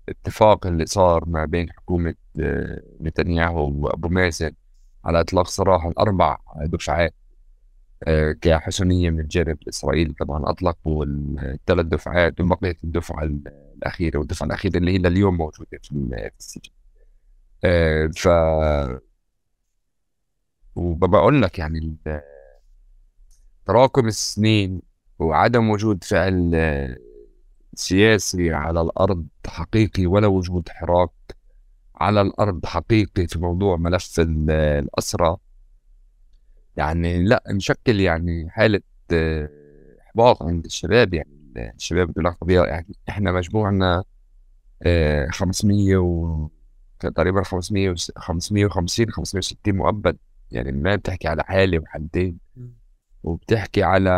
الاتفاق اللي صار ما بين حكومة نتنياهو وأبو مازن على إطلاق سراح الأربع دفعات. كحسنية من الجانب الإسرائيلي طبعا أطلقوا الثلاث دفعات وبقيت الدفعة الأخيرة والدفعة الأخيرة اللي هي لليوم موجودة في السجن. آه، ف وبقول لك يعني تراكم السنين وعدم وجود فعل سياسي على الأرض حقيقي ولا وجود حراك على الأرض حقيقي في موضوع ملف الأسرى يعني لا مشكل يعني حالة آه، إحباط عند الشباب يعني الشباب لك طبيعي يعني إحنا مجموعنا 500 آه، و تقريبا 500 550 560 مؤبد يعني ما بتحكي على حالة وحالتين وبتحكي على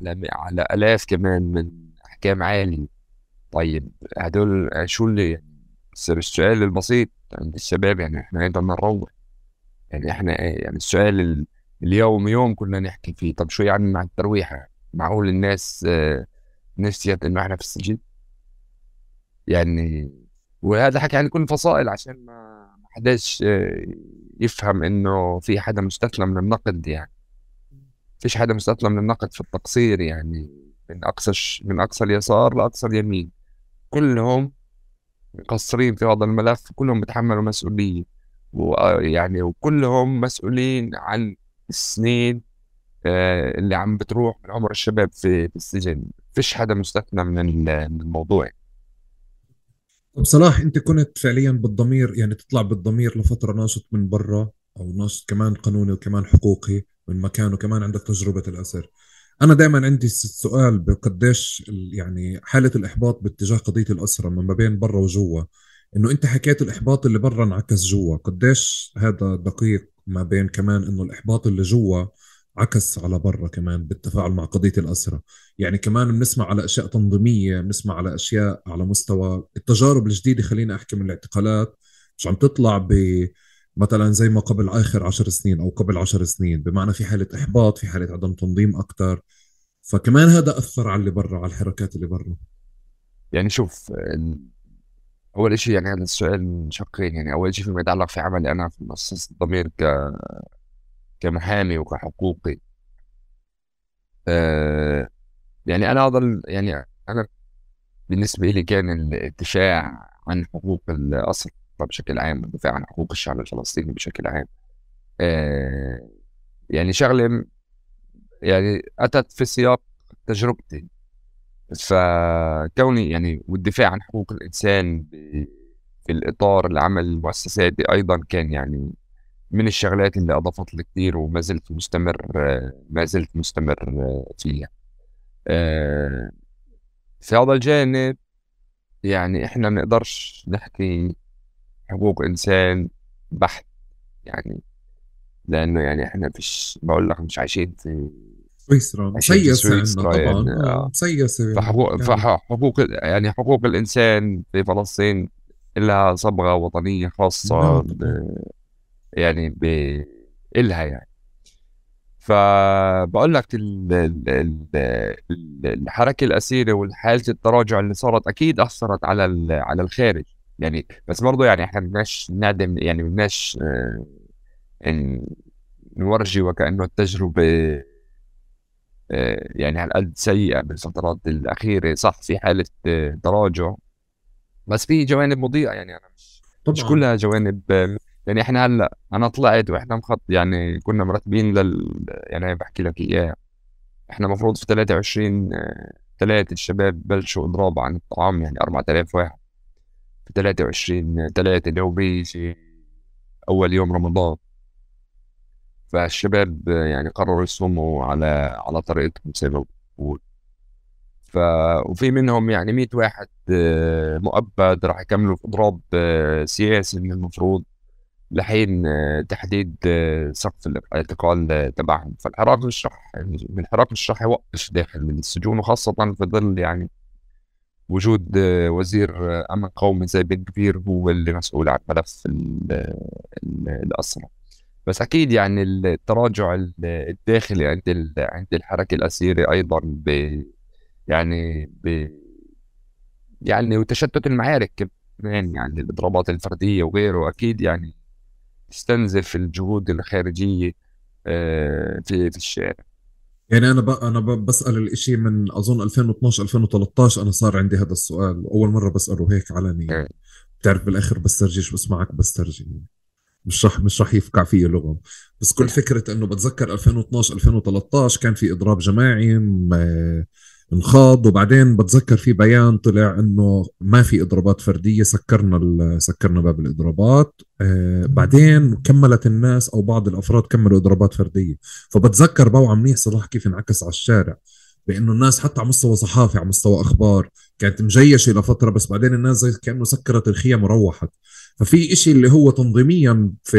على على آلاف كمان من أحكام عالي طيب هدول شو اللي يعني السؤال البسيط عند الشباب يعني إحنا بدنا نروح يعني إحنا يعني السؤال اليوم يوم كنا نحكي فيه. طب شو يعني مع الترويحة معقول الناس آه، نسيت إنه إحنا في السجن؟ يعني وهذا حكي عن كل الفصائل عشان ما حداش آه، يفهم إنه في حدا مستثنى من النقد يعني. فيش حدا مستثنى من النقد في التقصير يعني من أقصى من أقصى اليسار لأقصى اليمين. كلهم مقصرين في هذا الملف كلهم بيتحملوا مسؤولية. ويعني وكلهم مسؤولين عن السنين آه، اللي عم بتروح من عمر الشباب في السجن. فيش حدا مستثنى من الموضوع. طب صلاح انت كنت فعليا بالضمير يعني تطلع بالضمير لفترة ناشط من برا أو ناشط كمان قانوني وكمان حقوقي من مكان وكمان عندك تجربة الأسر. أنا دائما عندي السؤال بقديش يعني حالة الإحباط باتجاه قضية الأسرة ما بين برا وجوا. إنه أنت حكيت الإحباط اللي برا انعكس جوا. قديش هذا دقيق ما بين كمان إنه الإحباط اللي جوا عكس على برا كمان بالتفاعل مع قضية الاسرى يعني كمان بنسمع على أشياء تنظيمية بنسمع على أشياء على مستوى التجارب الجديدة خليني أحكي من الاعتقالات. مش عم تطلع ب مثلا زي ما قبل آخر عشر سنين أو قبل عشر سنين بمعنى في حالة إحباط في حالة عدم تنظيم أكثر فكمان هذا أثر على اللي برا على الحركات اللي برا. يعني شوف أول شيء يعني هذا السؤال شقين يعني. أول شيء فيما يتعلق في عملي أنا في مؤسسة الضمير ك كمحامي وكحقوقي. أه يعني أنا أظل يعني أنا بالنسبة لي كان الدفاع عن حقوق الأسرى بشكل عام الدفاع عن حقوق الشعب الفلسطيني بشكل عام. أه يعني شغلة يعني أتت في سياق تجربتي. فكوني يعني والدفاع عن حقوق الإنسان في الإطار العمل المؤسساتي أيضا كان يعني من الشغلات اللي أضافت لي كثير وما زلت مستمر ما زلت مستمر فيها. آه، في هذا الجانب يعني إحنا ما نقدرش نحكي حقوق إنسان بحت يعني لأنه يعني إحنا فيش بقول لك مش عايشين في سويسرا مسيسة عندنا طبعا يعني آه. مسيسة فحقوق, يعني. فحقوق يعني حقوق الإنسان في فلسطين لها صبغة وطنية خاصة نعم،. يعني ب... إلها يعني فبقول لك الحركة الأسيرة والحالة التراجع اللي صارت أكيد أثرت على على الخارج يعني بس برضه يعني إحنا بدناش نعدم يعني بدناش آه، نورجي وكأنه التجربة آه، يعني على قد سيئة بالفترات الأخيرة صح في حالة آه، تراجع بس في جوانب مضيئة يعني أنا مش طبعا. مش كلها جوانب يعني إحنا هلأ أنا طلعت وإحنا مخط يعني كنا مرتبين لل يعني بحكي لك إياه إحنا المفروض في 23 ثلاثة الشباب بلشوا إضراب عن الطعام يعني 4000 واحد في 23 3 اللي هو بيجي أول يوم رمضان فالشباب يعني قرروا يصوموا على على طريقتهم زي ما بقول ف وفي منهم يعني 100 واحد آه، مؤبد راح يكملوا في أضراب آه، سياسي من المفروض لحين آه، تحديد سقف الاعتقال تبعهم. فالحراك مش راح الحراك مش راح يوقف داخل من السجون وخاصة في ظل يعني وجود وزير أمن قومي زي بن كبير هو اللي مسؤول عن ملف الاسرى بس أكيد يعني التراجع الداخلي عند عند الحركه الاسيره أيضا ب يعني ب يعني وتشتت المعارك كمان يعني الاضرابات الفردية وغيره. أكيد يعني تستنزف الجهود الخارجية آه، في في الشارع. يعني أنا بقى أنا بسأل الإشي من أظن 2012 2013 أنا صار عندي هذا السؤال. واول مرة بسأله هيك علني إيه. بتعرف بالآخر بسترجي بسمعك بسترجي مش رح مش رح يفقع فيه لغم بس كل فكرة إنه بتذكر 2012 2013 كان في إضراب جماعي انخاض وبعدين بتذكر في بيان طلع إنه ما في إضرابات فردية سكرنا سكرنا باب الإضرابات. آه بعدين كملت الناس أو بعض الأفراد كملوا إضرابات فردية. فبتذكر بوعى منيح صلاح كيف انعكس على الشارع. بإنه الناس حتى على مستوى صحافي على مستوى أخبار كانت مجيشة لفترة بس بعدين الناس زي كأنه سكرت الخيم وروحت. ففي إشي اللي هو تنظيميا في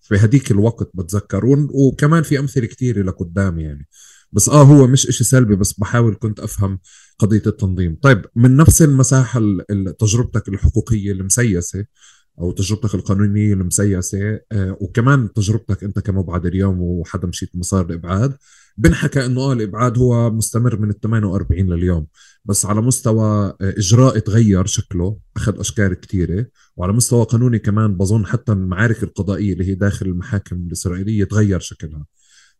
في هديك الوقت بتذكر وكمان في أمثلة كثيره لقدام يعني. بس آه هو مش إشي سلبي بس بحاول كنت أفهم قضية التنظيم. طيب من نفس المساحة تجربتك الحقوقية المسيسة أو تجربتك القانونية المسيسة آه وكمان تجربتك أنت كمبعد اليوم وحدا مشيت مسار الإبعاد بنحكى إنه آه الابعاد هو مستمر من ال 48 لليوم. بس على مستوى آه، إجراء تغير شكله أخذ أشكال كثيره وعلى مستوى قانوني كمان بظن حتى المعارك القضائية اللي هي داخل المحاكم الإسرائيلية تغير شكلها.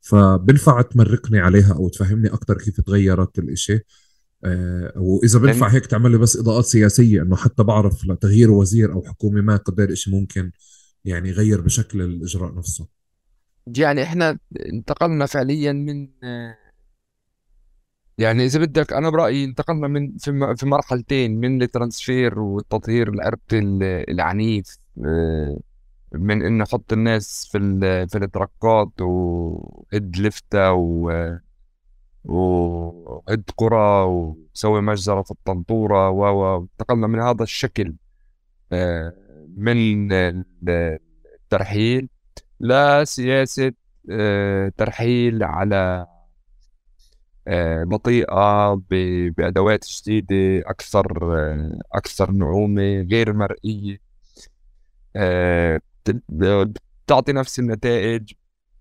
فبنفع تمرقني عليها أو تفهمني أكثر كيف تغيرت الإشي. أه وإذا بنفع هيك تعمل لي بس إضاءات سياسية إنه حتى بعرف لتغيير وزير أو حكومة ما قد الشيء ممكن يعني يغير بشكل الإجراء نفسه. يعني إحنا انتقلنا فعليا من يعني إذا بدك أنا برأيي انتقلنا من في مرحلتين من الترانسفير والتطهير العرقي العنيف آه، من إنه أحط الناس في في التركات وهد لفتة و قرى وسوي مجزرة في الطنطورة وانتقلنا من هذا الشكل آه، من الترحيل لسياسة آه، ترحيل على آه، بطيئة بأدوات جديدة أكثر أكثر نعومة غير مرئية. بتعطي نفس النتائج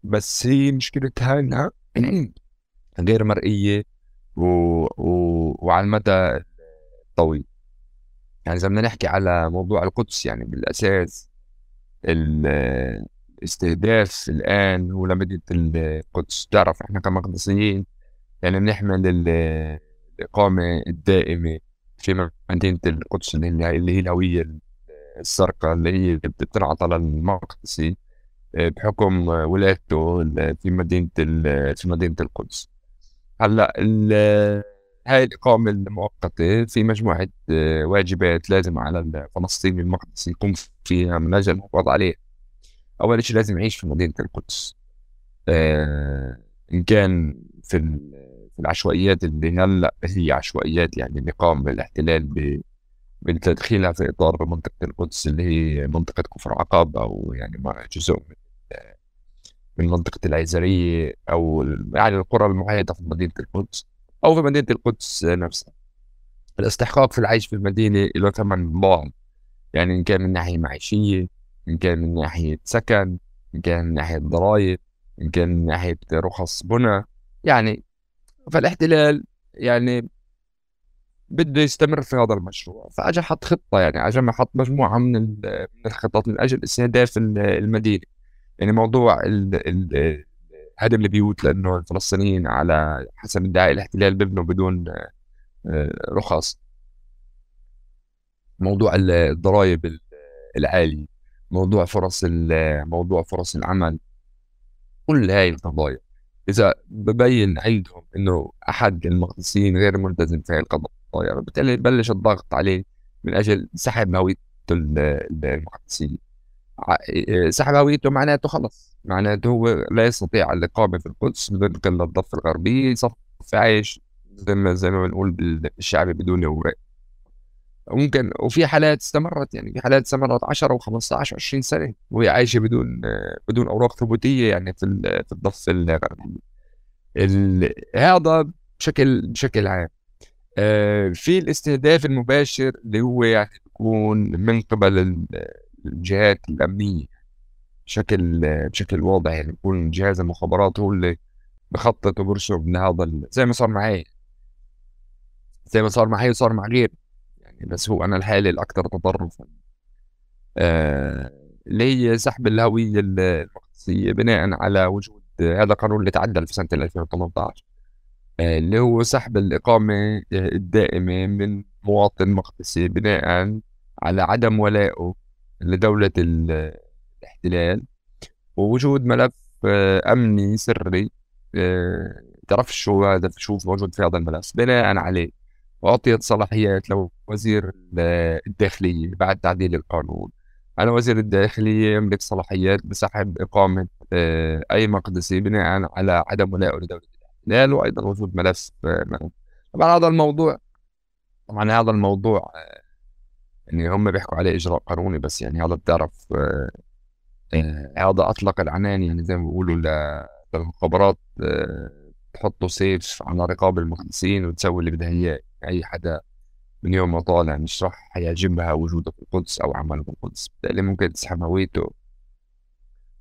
بس هي مشكلتها انها غير مرئية و... و... وعلى المدى الطويل. يعني إذا بدنا نحكي على موضوع القدس يعني بالأساس الاستهداف الآن هو لمدينه القدس؟ تعرف إحنا كمقدسيين يعني بنحمل الإقامة الدائمة في مدينة القدس اللي هي الهوية السرقة اللي هي بتنعطى للمقدسي آه، بحكم ولادته في مدينة في مدينة القدس. هلأ هاي الإقامة المؤقتة في مجموعة آه، واجبات لازم على الفلسطيني المقدسي يقوم فيها من أجل الحفاظ عليه أول شيء لازم يعيش في مدينة القدس. آه، إن كان في في العشوائيات اللي هلأ هي عشوائيات يعني اللي قام بالاحتلال بتدخيلها في إطار منطقة القدس اللي هي منطقة كفر عقاب أو يعني جزء من من منطقة العيزرية أو يعني القرى المحيطة في مدينة القدس أو في مدينة القدس نفسها. الاستحقاق في العيش في المدينة له ثمن بعض يعني إن كان من ناحية معيشية إن كان من ناحية سكن إن كان من ناحية ضرائب إن كان من ناحية رخص بنى. يعني فالاحتلال يعني بده يستمر في هذا المشروع. فاجى حط خطة يعني اجى حط مجموعة من من الخطط من أجل استهداف المدينة. يعني موضوع هدم البيوت لأنه الفلسطينيين على حسب ادعاء الاحتلال بيبنوا بدون آه، رخص. موضوع الضرائب العالية. موضوع فرص موضوع فرص العمل كل هاي القضايا. إذا ببين عندهم إنه أحد المقدسيين غير ملتزم في هاي القضايا بالتالي بلش الضغط عليه من أجل سحب هويته هويته المقدسيه سحب هويته معناته خلص. معناته هو لا يستطيع الاقامه في القدس بدون الضفه الغربيه صف عايش زي ما زي ما بنقول بالشعبي بدون اوراق ممكن وفي حالات استمرت يعني في حالات استمرت 10 و15 20 سنة وهي عايشة بدون بدون أوراق ثبوتية يعني في في الضفه الغربيه هذا بشكل بشكل عام. آه، في الاستهداف المباشر اللي هو يعني بيكون من قبل الجهات الأمنية. بشكل بشكل واضح يعني بيكون جهاز المخابرات هو اللي بخطط وبرسم لهذا زي ما صار معي. زي ما صار معي وصار مع غيري بس هو أنا الحالة الأكثر تطرفا. آه اللي هي سحب الهوية المقدسية بناء على وجود هذا قانون اللي تعدل في سنة 2018 آه اللي هو سحب الإقامة الدائمة من مواطن مقدسي بناء على عدم ولائه لدولة الاحتلال. ووجود ملف آه، أمني سري آه، تعرف شو هذا شو موجود في هذا الملف؟ بناء عليه. وأعطيت صلاحيات لوزير الداخلية بعد تعديل القانون. أنا وزير الداخلية يملك صلاحيات بسحب إقامة آه، أي مقدسي بناء على عدم ولائه لدولة الإحتلال وأيضا وجود ملف آه، طبعا هذا الموضوع طبعا هذا الموضوع يعني هم بيحكوا عليه إجراء قانوني بس يعني هذا بتعرف هذا أطلق العنان يعني زي ما بيقولوا للمخابرات تحطوا سيف على رقاب المخلصين وتسوي اللي بدها إياه. أي حدا من يوم ما طالع مش راح يعجبها وجوده في القدس أو عمله في القدس. بالتالي ممكن تسحب هويته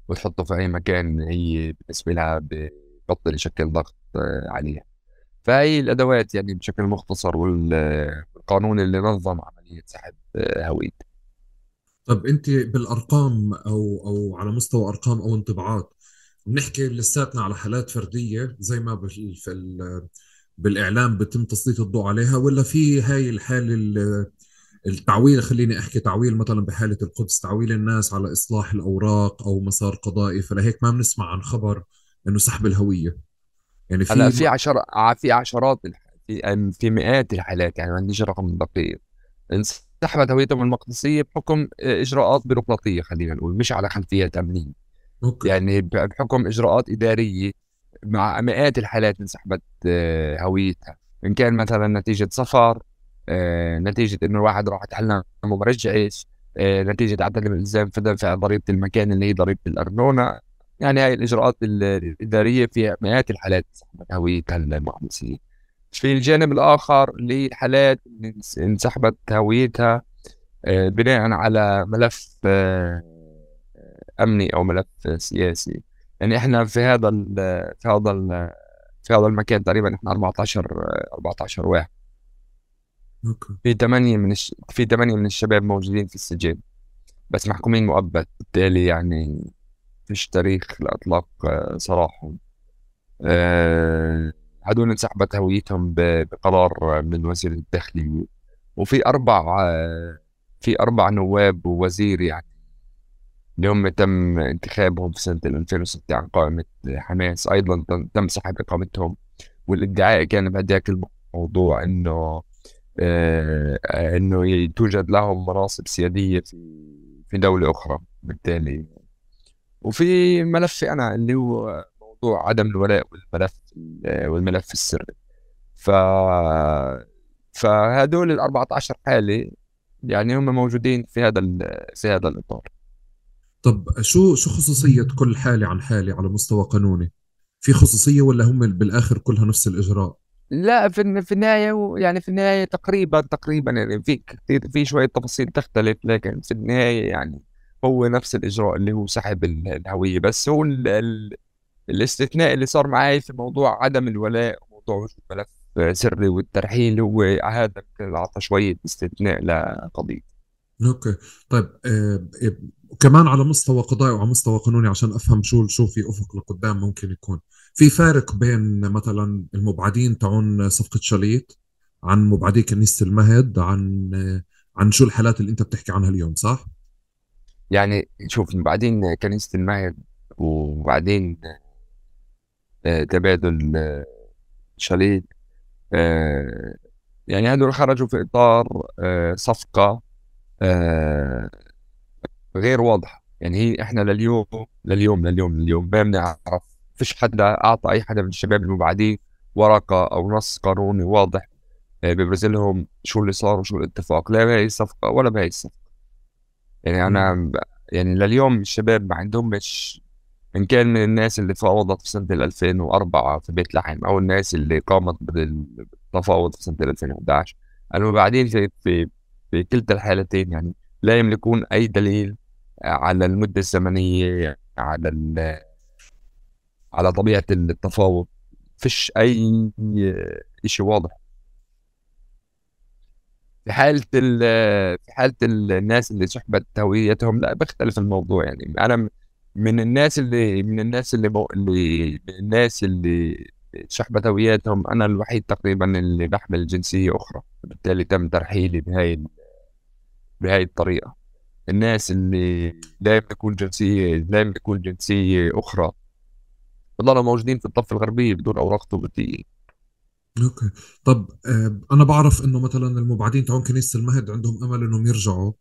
وتحطه في أي مكان هي بالنسبة لها ببطل يشكل ضغط عليها. فهي الأدوات يعني بشكل مختصر والقانون اللي نظم عملية سحب هويته. طب أنت بالأرقام أو أو على مستوى أرقام أو انطباعات بنحكي لساتنا على حالات فردية زي ما في بالإعلام بتم تسليط الضوء عليها ولا في هاي الحاله التعويل؟ خليني أحكي تعويل مثلا بحالة القدس تعويل الناس على إصلاح الأوراق أو مسار قضائي فلهيك ما بنسمع عن خبر إنه سحب الهوية. يعني في هلا في عشر في عشرات في في مئات الحالات يعني ما عنديش رقم دقيق. انسحبت هويتهم المقدسية بحكم إجراءات بيروقراطية خلينا نقول مش على خلفيات أمنية. أوكي. يعني بحكم إجراءات إدارية مع مئات الحالات انسحبت آه، هويتها. إن كان مثلا نتيجة سفر آه، نتيجة إنه الواحد راح يتعلم وما رجعش آه، نتيجة عدم الإلزام في ضريبة المكان اللي هي ضريبة الأرنونة. يعني هاي الإجراءات الإدارية في مئات الحالات انسحبت هويتها المحبوسين في الجانب الآخر اللي هي الحالات اللي انسحبت هويتها بناء على ملف أمني أو ملف سياسي. يعني إحنا في هذا ال في هذا ال في هذا المكان تقريبا إحنا 14 14 واحد. أوكي. في ثمانية من الش... في ثمانية من الشباب موجودين في السجن بس محكومين مؤبد. بالتالي يعني فيش تاريخ لإطلاق سراحهم أه... هدول انسحبت هويتهم بقرار من وزير الداخلية. وفي أربع في أربع نواب ووزير يعني اللي هم تم انتخابهم في سنة 2006 عن قائمة حماس. أيضا تم سحب إقامتهم والإدعاء كان بهداك الموضوع إنه آه إنه توجد لهم مناصب سيادية في في دولة أخرى. بالتالي وفي ملفي أنا اللي هو موضوع عدم الولاء والملف والملف السري. ف فهدول ال 14 حالة يعني هم موجودين في هذا في هذا الإطار. طب شو شو خصوصية كل حالة عن حالة على مستوى قانوني؟ في خصوصية ولا هم بالآخر كلها نفس الإجراء؟ لا في في النهاية يعني في النهاية تقريبا تقريبا يعني في كثير في شوية تفاصيل تختلف لكن في النهاية يعني هو نفس الإجراء اللي هو سحب الهوية بس هو ال ال الاستثناء اللي صار معي في موضوع عدم الولاء وموضوع وجود ملف سري والترحيل هو هذا أعطى شوية استثناء لقضية أوكي طيب آه وكمان على مستوى قضائي وعلى مستوى قانوني عشان أفهم شو شو في أفق لقدام ممكن يكون في فارق بين مثلا المبعدين تاعون صفقة شاليت عن مبعدي كنيسة المهد عن عن شو الحالات اللي أنت بتحكي عنها اليوم صح؟ يعني شوف بعدين كنيسة المهد وبعدين آه، تبادل آه، شاليت آه، يعني هدول خرجوا في إطار صفقة غير واضحة. يعني هي إحنا لليوم لليوم لليوم لليوم ما بنعرف. فيش حدا أعطى أي حدا من الشباب المبعدين ورقة أو نص قانوني واضح آه، بيبرز لهم شو اللي صار وشو الاتفاق. لا بهي الصفقه ولا بهي الصفقه يعني أنا يعني لليوم الشباب ما عندهم مش إن كان من الناس اللي تفاوضت في سنة 2004 في بيت لحم أو الناس اللي قامت بالتفاوض في سنة 2011 المبعدين في في في كلتا الحالتين يعني لا يملكون أي دليل على المدة الزمنية على على طبيعة التفاوض. فيش أي شيء واضح. في حالة في حالة الناس اللي سحبت هويتهم لا بيختلف الموضوع يعني. أنا من الناس اللي من الناس اللي بو... اللي من الناس اللي سحبت هوياتهم أنا الوحيد تقريبا اللي بحمل جنسية أخرى. بالتالي تم ترحيلي بهاي بهاي الطريقة. الناس اللي لا يملكون جنسية لا يملكون جنسية أخرى. بضلوا موجودين في الضفة الغربية بدون أوراق ثبوتية أوكي. طب آه، أنا بعرف إنه مثلا المبعدين تاعون كنيسة المهد عندهم أمل إنهم يرجعوا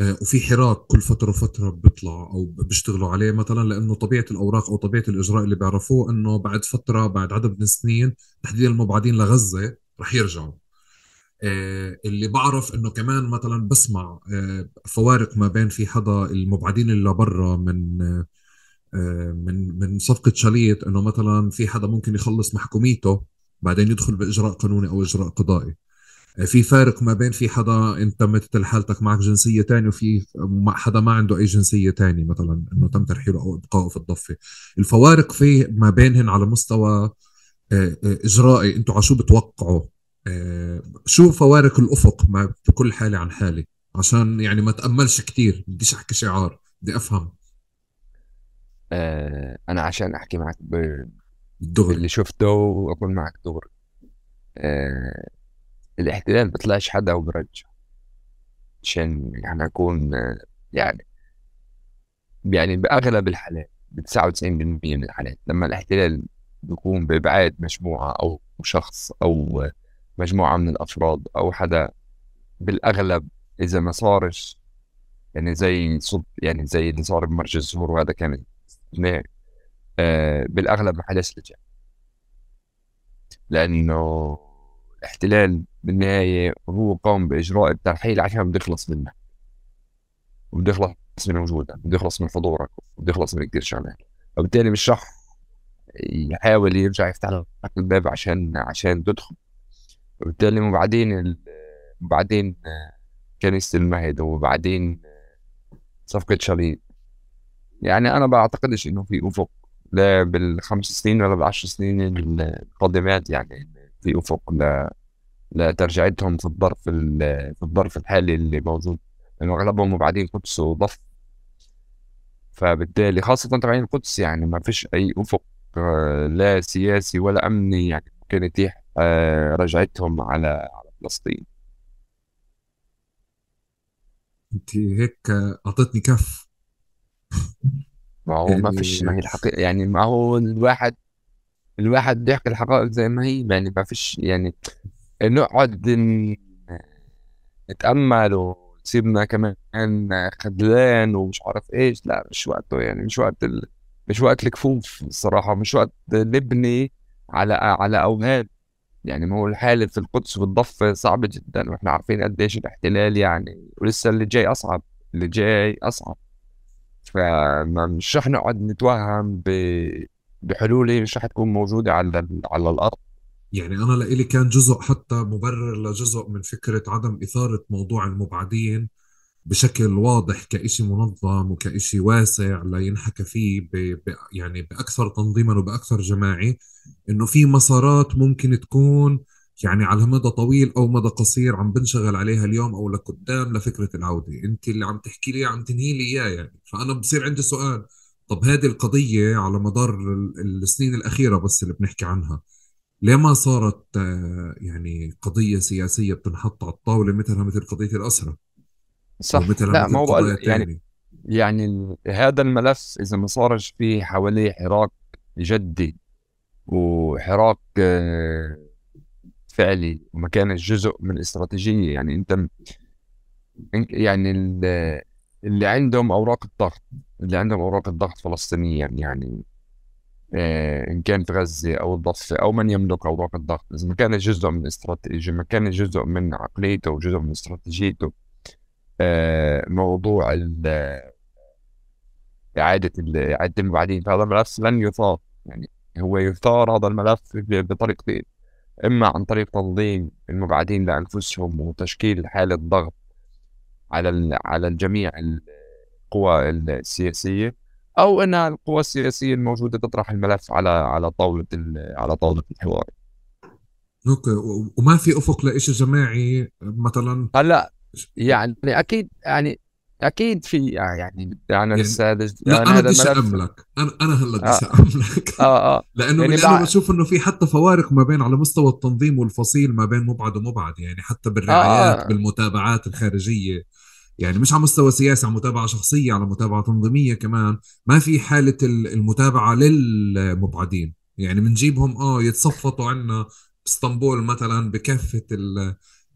آه، وفي حراك كل فترة وفترة بيطلع أو بيشتغلوا عليه مثلا لأنه طبيعة الأوراق أو طبيعة الإجراء اللي بيعرفوه إنه بعد فترة بعد عدد من السنين تحديدا المبعدين لغزة رح يرجعوا. اللي بعرف إنه كمان مثلا بسمع فوارق ما بين في حدا المبعدين اللي برا من من من صفقة شاليت إنه مثلا في حدا ممكن يخلص محكوميته بعدين يدخل بإجراء قانوني أو إجراء قضائي. في فارق ما بين في حدا أنت مثل حالتك معك جنسية ثانية وفي حدا ما عنده أي جنسية ثانية مثلا إنه تم ترحيله أو إبقائه في الضفة. الفوارق في ما بينهن على مستوى آه، آه، إجرائي أنتم على شو بتوقعوا؟ آه، شو فوارق الأفق ما بكل حاله عن حاله عشان يعني ما تأملش كثير بديش أحكي شعار. بدي أفهم. أنا عشان أحكي معك الدغري اللي شفته واكون معك دغري. آه الاحتلال بيطلعش حدا وبرجع. عشان يعني أكون آه يعني يعني بأغلب الحالات ب 99% من الحالات. لما الاحتلال بيكون بإبعاد مجموعه أو شخص أو مجموعة من الأفراد أو حدا بالأغلب إذا ما صارش يعني زي صد يعني زي اللي صار بمرج الزهور وهذا كان آه، بالأغلب ما حدث لجأ لأنه الاحتلال بالنهاية هو قام بإجراء الترحيل عشان بده يخلص منك وبده يخلص من وجودك بده يخلص من حضورك وبده يخلص من كثير شغلات وبالتالي مش رح يحاول يرجع يفتح لك الباب عشان عشان تدخل. وبالتالي وبعدين وبعدين كنيسة المهد وبعدين صفقة شاليت يعني أنا بعتقدش إنه في أفق لا بالخمس سنين ولا بالعشر سنين القادمات يعني في أفق. ل لترجعتهم في الظرف في الظرف الحالي اللي موجود. لأنه أغلبهم مبعدين قدس وضف فبالتالي خاصة تبعين القدس يعني ما فيش أي أفق آه، لا سياسي ولا أمني يعني ممكن يتيح رجعتهم على على فلسطين. انت هيك اعطيتني كف. ما هو ما فيش ما هي يعني الحقيقة يعني ما هو الواحد الواحد بيحكي الحقائق زي ما هي يعني ما فيش يعني نقعد نتأمل وتصيبنا كمان خذلان ومش عارف إيش. لا مش وقته يعني مش وقت ال... مش وقت الكفوف الصراحة مش وقت نبني على على أوهام. يعني ما هو الحالة في القدس والضفة صعبة جدا وإحنا عارفين قديش الاحتلال يعني ولسه اللي جاي أصعب اللي جاي أصعب. فمش رح نقعد نتوهم ب... بحلول مش رح تكون موجودة على على الأرض. يعني أنا لإلي كان جزء حتى مبرر لجزء من فكرة عدم إثارة موضوع المبعدين بشكل واضح كإشي منظم وكإشي واسع لينحكى فيه ب... ب... يعني بأكثر تنظيما وبأكثر جماعي إنه في مسارات ممكن تكون يعني على مدى طويل أو مدى قصير عم بنشغل عليها اليوم أو لقدام لفكرة العودة. أنت اللي عم تحكي لي عم تنهي لي اياه يعني. فأنا بصير عندي سؤال. طب هذه القضية على مدار السنين الأخيرة بس اللي بنحكي عنها ليه ما صارت آه، يعني قضية سياسية بتنحط على الطاولة مثلها مثل قضية الاسرى صح. لا ما هو يعني يعني هذا الملف إذا ما صارش فيه حواليه حراك جدي وحراك آه، فعلي وما كانش جزء من الاستراتيجيه يعني أنت يعني اللي عندهم أوراق الضغط اللي عندهم أوراق الضغط فلسطينيا يعني آه، إن كان في غزة أو الضفة أو من يملك أوراق الضغط. إذا ما كان جزء من استراتيجية ما كان جزء من عقليته وجزء من استراتيجيته. موضوع إعادة إعادة المبعدين فهذا الملف لن يثار. يعني هو يثار هذا الملف بطريقتين. إما عن طريق تنظيم المبعدين لأنفسهم وتشكيل حالة ضغط على على الجميع القوى السياسية أو أن القوى السياسية الموجودة تطرح الملف على على طاولة على طاولة الحوار. أوكي. وما في أفق لإشي جماعي مثلا؟ هلأ يعني أكيد يعني أكيد في يعني أنا يعني لسه لا يعني أنا بديش املك أنا أنا هلا بديش آه. املك آه آه لأنه يعني لأنه بشوف إنه في حتى فوارق ما بين على مستوى التنظيم والفصيل ما بين مبعد ومبعد يعني حتى بالرعايات آه. آه. بالمتابعات الخارجية يعني مش على مستوى سياسي على متابعة شخصية على متابعة تنظيمية كمان ما في حالة المتابعة للمبعدين يعني بنجيبهم آه يتصفطوا عنا اسطنبول مثلا بكافة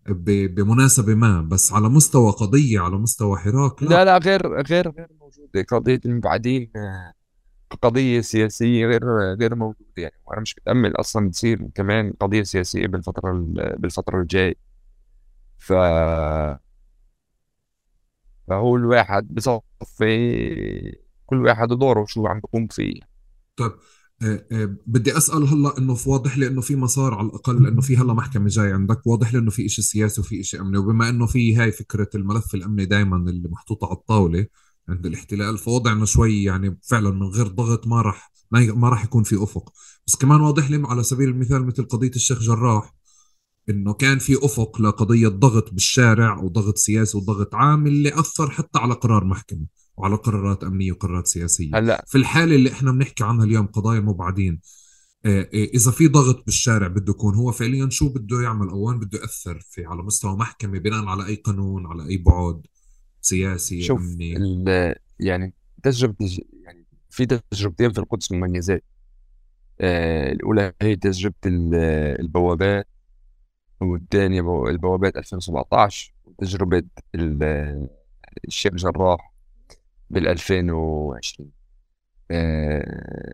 بمناسبة ما بس على مستوى قضية على مستوى حراك لا. لا, لا غير غير غير موجودة قضية المبعدين قضية سياسية غير غير موجودة يعني. وأنا مش متأمل أصلا تصير كمان قضية سياسية بالفترة بالفترة الجاية. ف فهو الواحد بصفي كل واحد دوره شو عم بقوم فيه. طيب آه، آه، بدي أسأل هلا إنه واضح لي إنه في مسار على الأقل انه في هلا محكمة جاي عندك واضح لي إنه في شيء سياسي وفي شيء أمني وبما إنه في هاي فكرة الملف الأمني دائما اللي محطوطة على الطاولة عند الاحتلال فوضعنا شوي يعني فعلا من غير ضغط ما راح ما راح يكون في أفق. بس كمان واضح لي على سبيل المثال مثل قضية الشيخ جراح إنه كان في أفق لقضية ضغط بالشارع وضغط سياسي وضغط عام اللي أثر حتى على قرار محكمة. وعلى قرارات أمنية وقرارات سياسية. هلأ. في الحالة اللي إحنا بنحكي عنها اليوم قضايا مبعدين آه، آه، إذا في ضغط بالشارع بده يكون هو فعليا شو بده يعمل؟ أو وين بده يأثر؟ في على مستوى محكمة بناء على أي قانون على أي بعد سياسي شوف أمني. يعني تجربة يعني في تجربتين في القدس مميزات آه الأولى هي تجربة البوابات والثانية البوابات 2017 وتجربة الشيخ جراح بال 2020 آه،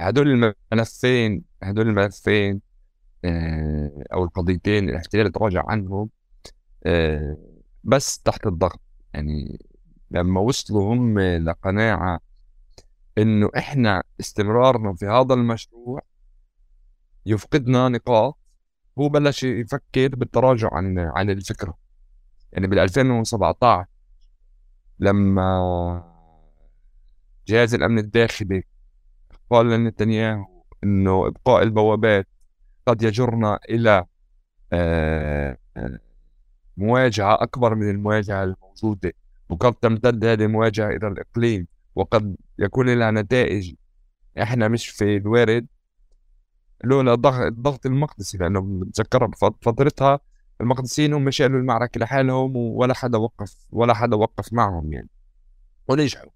هدول الملفين هدول الملفين آه، أو القضيتين الاحتلال تراجع عنهم آه، بس تحت الضغط. يعني لما وصلوا هم لقناعة إنه إحنا استمرارنا في هذا المشروع يفقدنا نقاط هو بلش يفكر بالتراجع عن عن الفكرة. يعني بال 2017 لما جهاز الأمن الداخلي قال لنتنياهو أنه إبقاء البوابات قد يجرنا إلى آه، مواجهة أكبر من المواجهة الموجودة وقد تمتد هذه المواجهة إلى الإقليم وقد يكون لها نتائج إحنا مش في الوارد. لولا الضغط المقدسي لأنه بتذكر فترتها المقدسيين هم شالوا المعركة لحالهم ولا حدا وقف ولا حدا وقف معهم يعني. ونجحوا.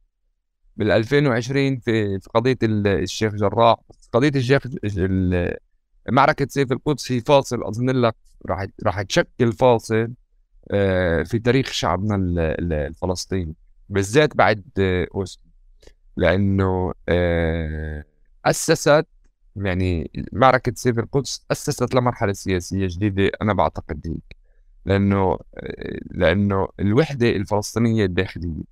بال 2020 في في قضية الشيخ جراح قضية الشيخ معركة سيف القدس هي فاصل أظن لك راح راح تشكل فاصل آه، في تاريخ شعبنا الفلسطيني. بالذات بعد أوسلو لأنه آه، أسست يعني معركة سيف القدس أسست لمرحلة سياسية جديدة أنا بعتقد هيك. لأنه لأنه الوحدة الفلسطينية الداخلية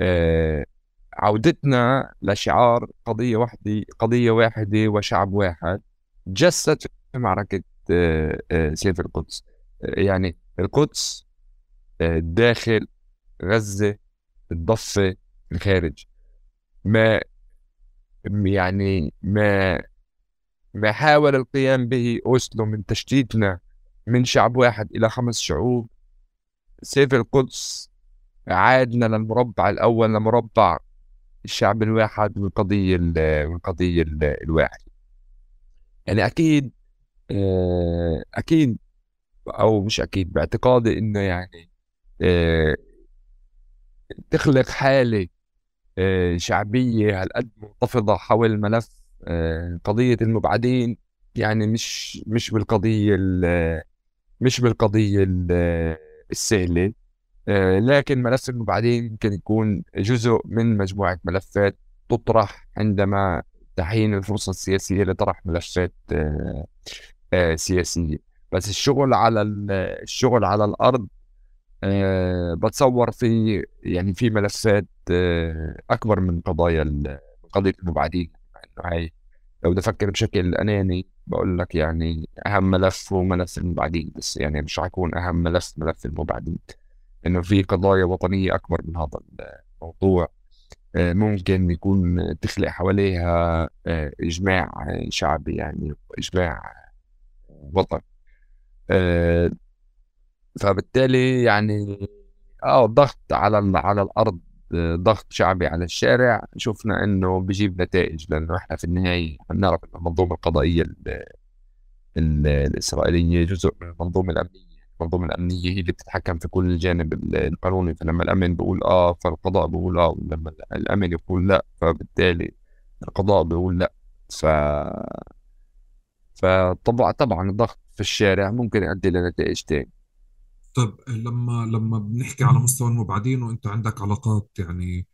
آه، عودتنا لشعار قضية واحدة قضية واحدة وشعب واحد جست في معركة آه، آه، سيف القدس. يعني القدس الداخل غزة الضفة الخارج. ما يعني ما ما حاول القيام به أوسلو من تشتيتنا من شعب واحد إلى خمس شعوب. سيف القدس عادنا للمربع الأول لمربع الشعب الواحد والقضية والقضية الواحدة يعني أكيد آه، أكيد أو مش أكيد باعتقادي إنه يعني آه، تخلق حالة آه، شعبية هالقد منتفضة حول الملف آه، قضية المبعدين يعني مش مش بالقضية مش بالقضية السهلة. آه، لكن ملف المبعدين يمكن يكون جزء من مجموعة ملفات تطرح عندما تحين الفرصة السياسية لطرح ملفات آه، آه، سياسية. بس الشغل على الشغل على الأرض بتصور في يعني في ملفات أكبر من قضايا قضية المبعدين. إنه هاي لو بدي أفكر بشكل أناني بقول لك يعني أهم ملف هو ملف المبعدين بس يعني مش حيكون أهم ملف ملف المبعدين. انه في قضايا وطنية أكبر من هذا الموضوع. آه، ممكن يكون تخلق حواليها آه، إجماع شعبي يعني إجماع وطني. آه، فبالتالي يعني آه ضغط على على الأرض ضغط شعبي على الشارع شفنا إنه بجيب نتائج لأنه إحنا في النهاية بنعرف إنه المنظومة القضائية الإسرائيلية جزء من المنظومة الأمنية المنظومة الأمنية هي اللي بتتحكم في كل الجانب القانوني فلما الأمن بيقول آه فالقضاء بيقول آه ولما الأمن يقول لأ فبالتالي القضاء بيقول لأ. ف فطبعا طبعا الضغط في الشارع ممكن يؤدي لنتائج تاني طيب لما لما بنحكي على مستوى المبعدين وأنت عندك علاقات يعني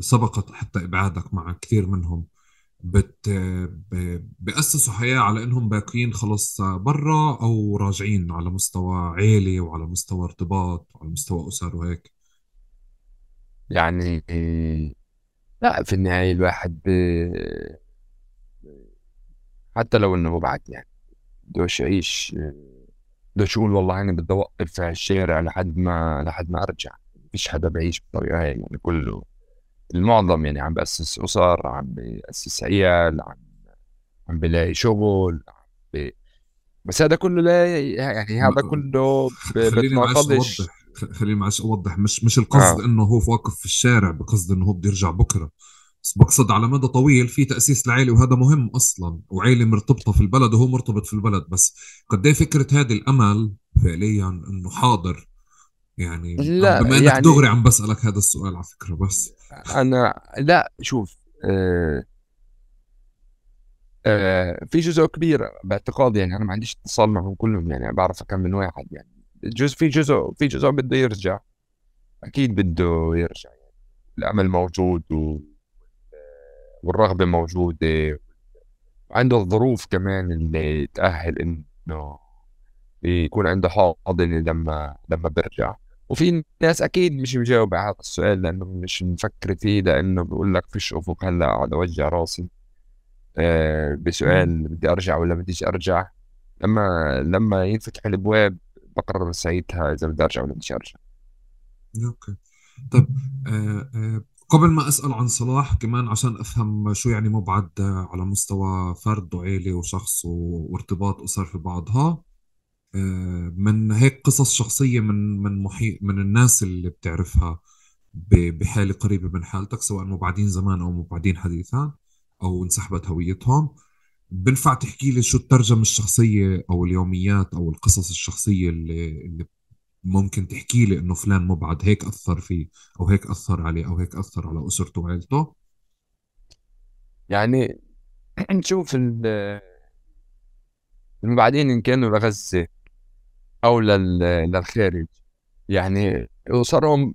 سبقت حتى إبعادك مع كثير منهم بت بأسسوا حياة على إنهم باقيين خلص برا أو راجعين على مستوى عيلة وعلى مستوى ارتباط وعلى مستوى أسر وهيك؟ يعني لا. في النهاية الواحد ب... حتى لو إنه مبعد يعني بدوش يعيش. بدوش يقول والله أنا بدي أوقف في الشارع لحد ما لحد ما أرجع. مفيش حدا بعيش بالطريقة هاي يعني كله المعظم يعني عم بأسس أسر عم بأسس عيال عم عم بلاقي شغل عم ب... بس هذا كله لا يعني هذا كله خليني معلش أوضح خليني معلش أوضح مش مش القصد آه. إنه هو واقف في الشارع بقصد إنه هو بده يرجع بكرة. بس بقصد على مدى طويل في تأسيس لعائله وهذا مهم أصلا. وعائله مرتبطة في البلد وهو مرتبط في البلد بس قد إيه فكرة هذه الأمل فعليا إنه حاضر؟ يعني لا بما إنك يعني دغري عم بسألك هذا السؤال على فكرة بس. أنا لا شوف آه آه في جزء كبير باعتقادي يعني أنا ما عنديش اتصال معهم كلهم يعني بعرف كم من واحد يعني جزء في جزء في جزء بده يرجع أكيد بده يرجع يعني الأمل موجود و والرغبة موجودة. عنده الظروف كمان اللي تأهل إنه يكون عنده حاضنة لما لما بيرجع. وفي ناس أكيد مش مجاوبة على هذا السؤال لأنه مش مفكر فيه لأنه بقول لك فيش أفق. هلأ اقعد اوجع راسي آه بسؤال بدي أرجع ولا بديش أرجع. لما لما ينفتح الأبواب بقرر ساعتها إذا بدي أرجع ولا بديش أرجع. أوكي. طيب آه آه قبل ما أسأل عن صلاح كمان عشان أفهم شو يعني مبعد على مستوى فرد وعيلة وشخص وارتباط أسر في بعضها. آه، من هيك قصص شخصية من من محيط من الناس اللي بتعرفها بحالة قريبة من حالتك سواء مبعدين زمان أو مبعدين حديثا أو انسحبت هويتهم. بنفع تحكي لي شو الترجمة الشخصية أو اليوميات أو القصص الشخصية اللي, اللي ممكن تحكي لي إنه فلان مبعد هيك أثر فيه أو هيك أثر عليه أو هيك أثر على أسرته وعيلته؟ يعني نشوف المبعدين إن كانوا لغزة أو للخارج. يعني وصاروا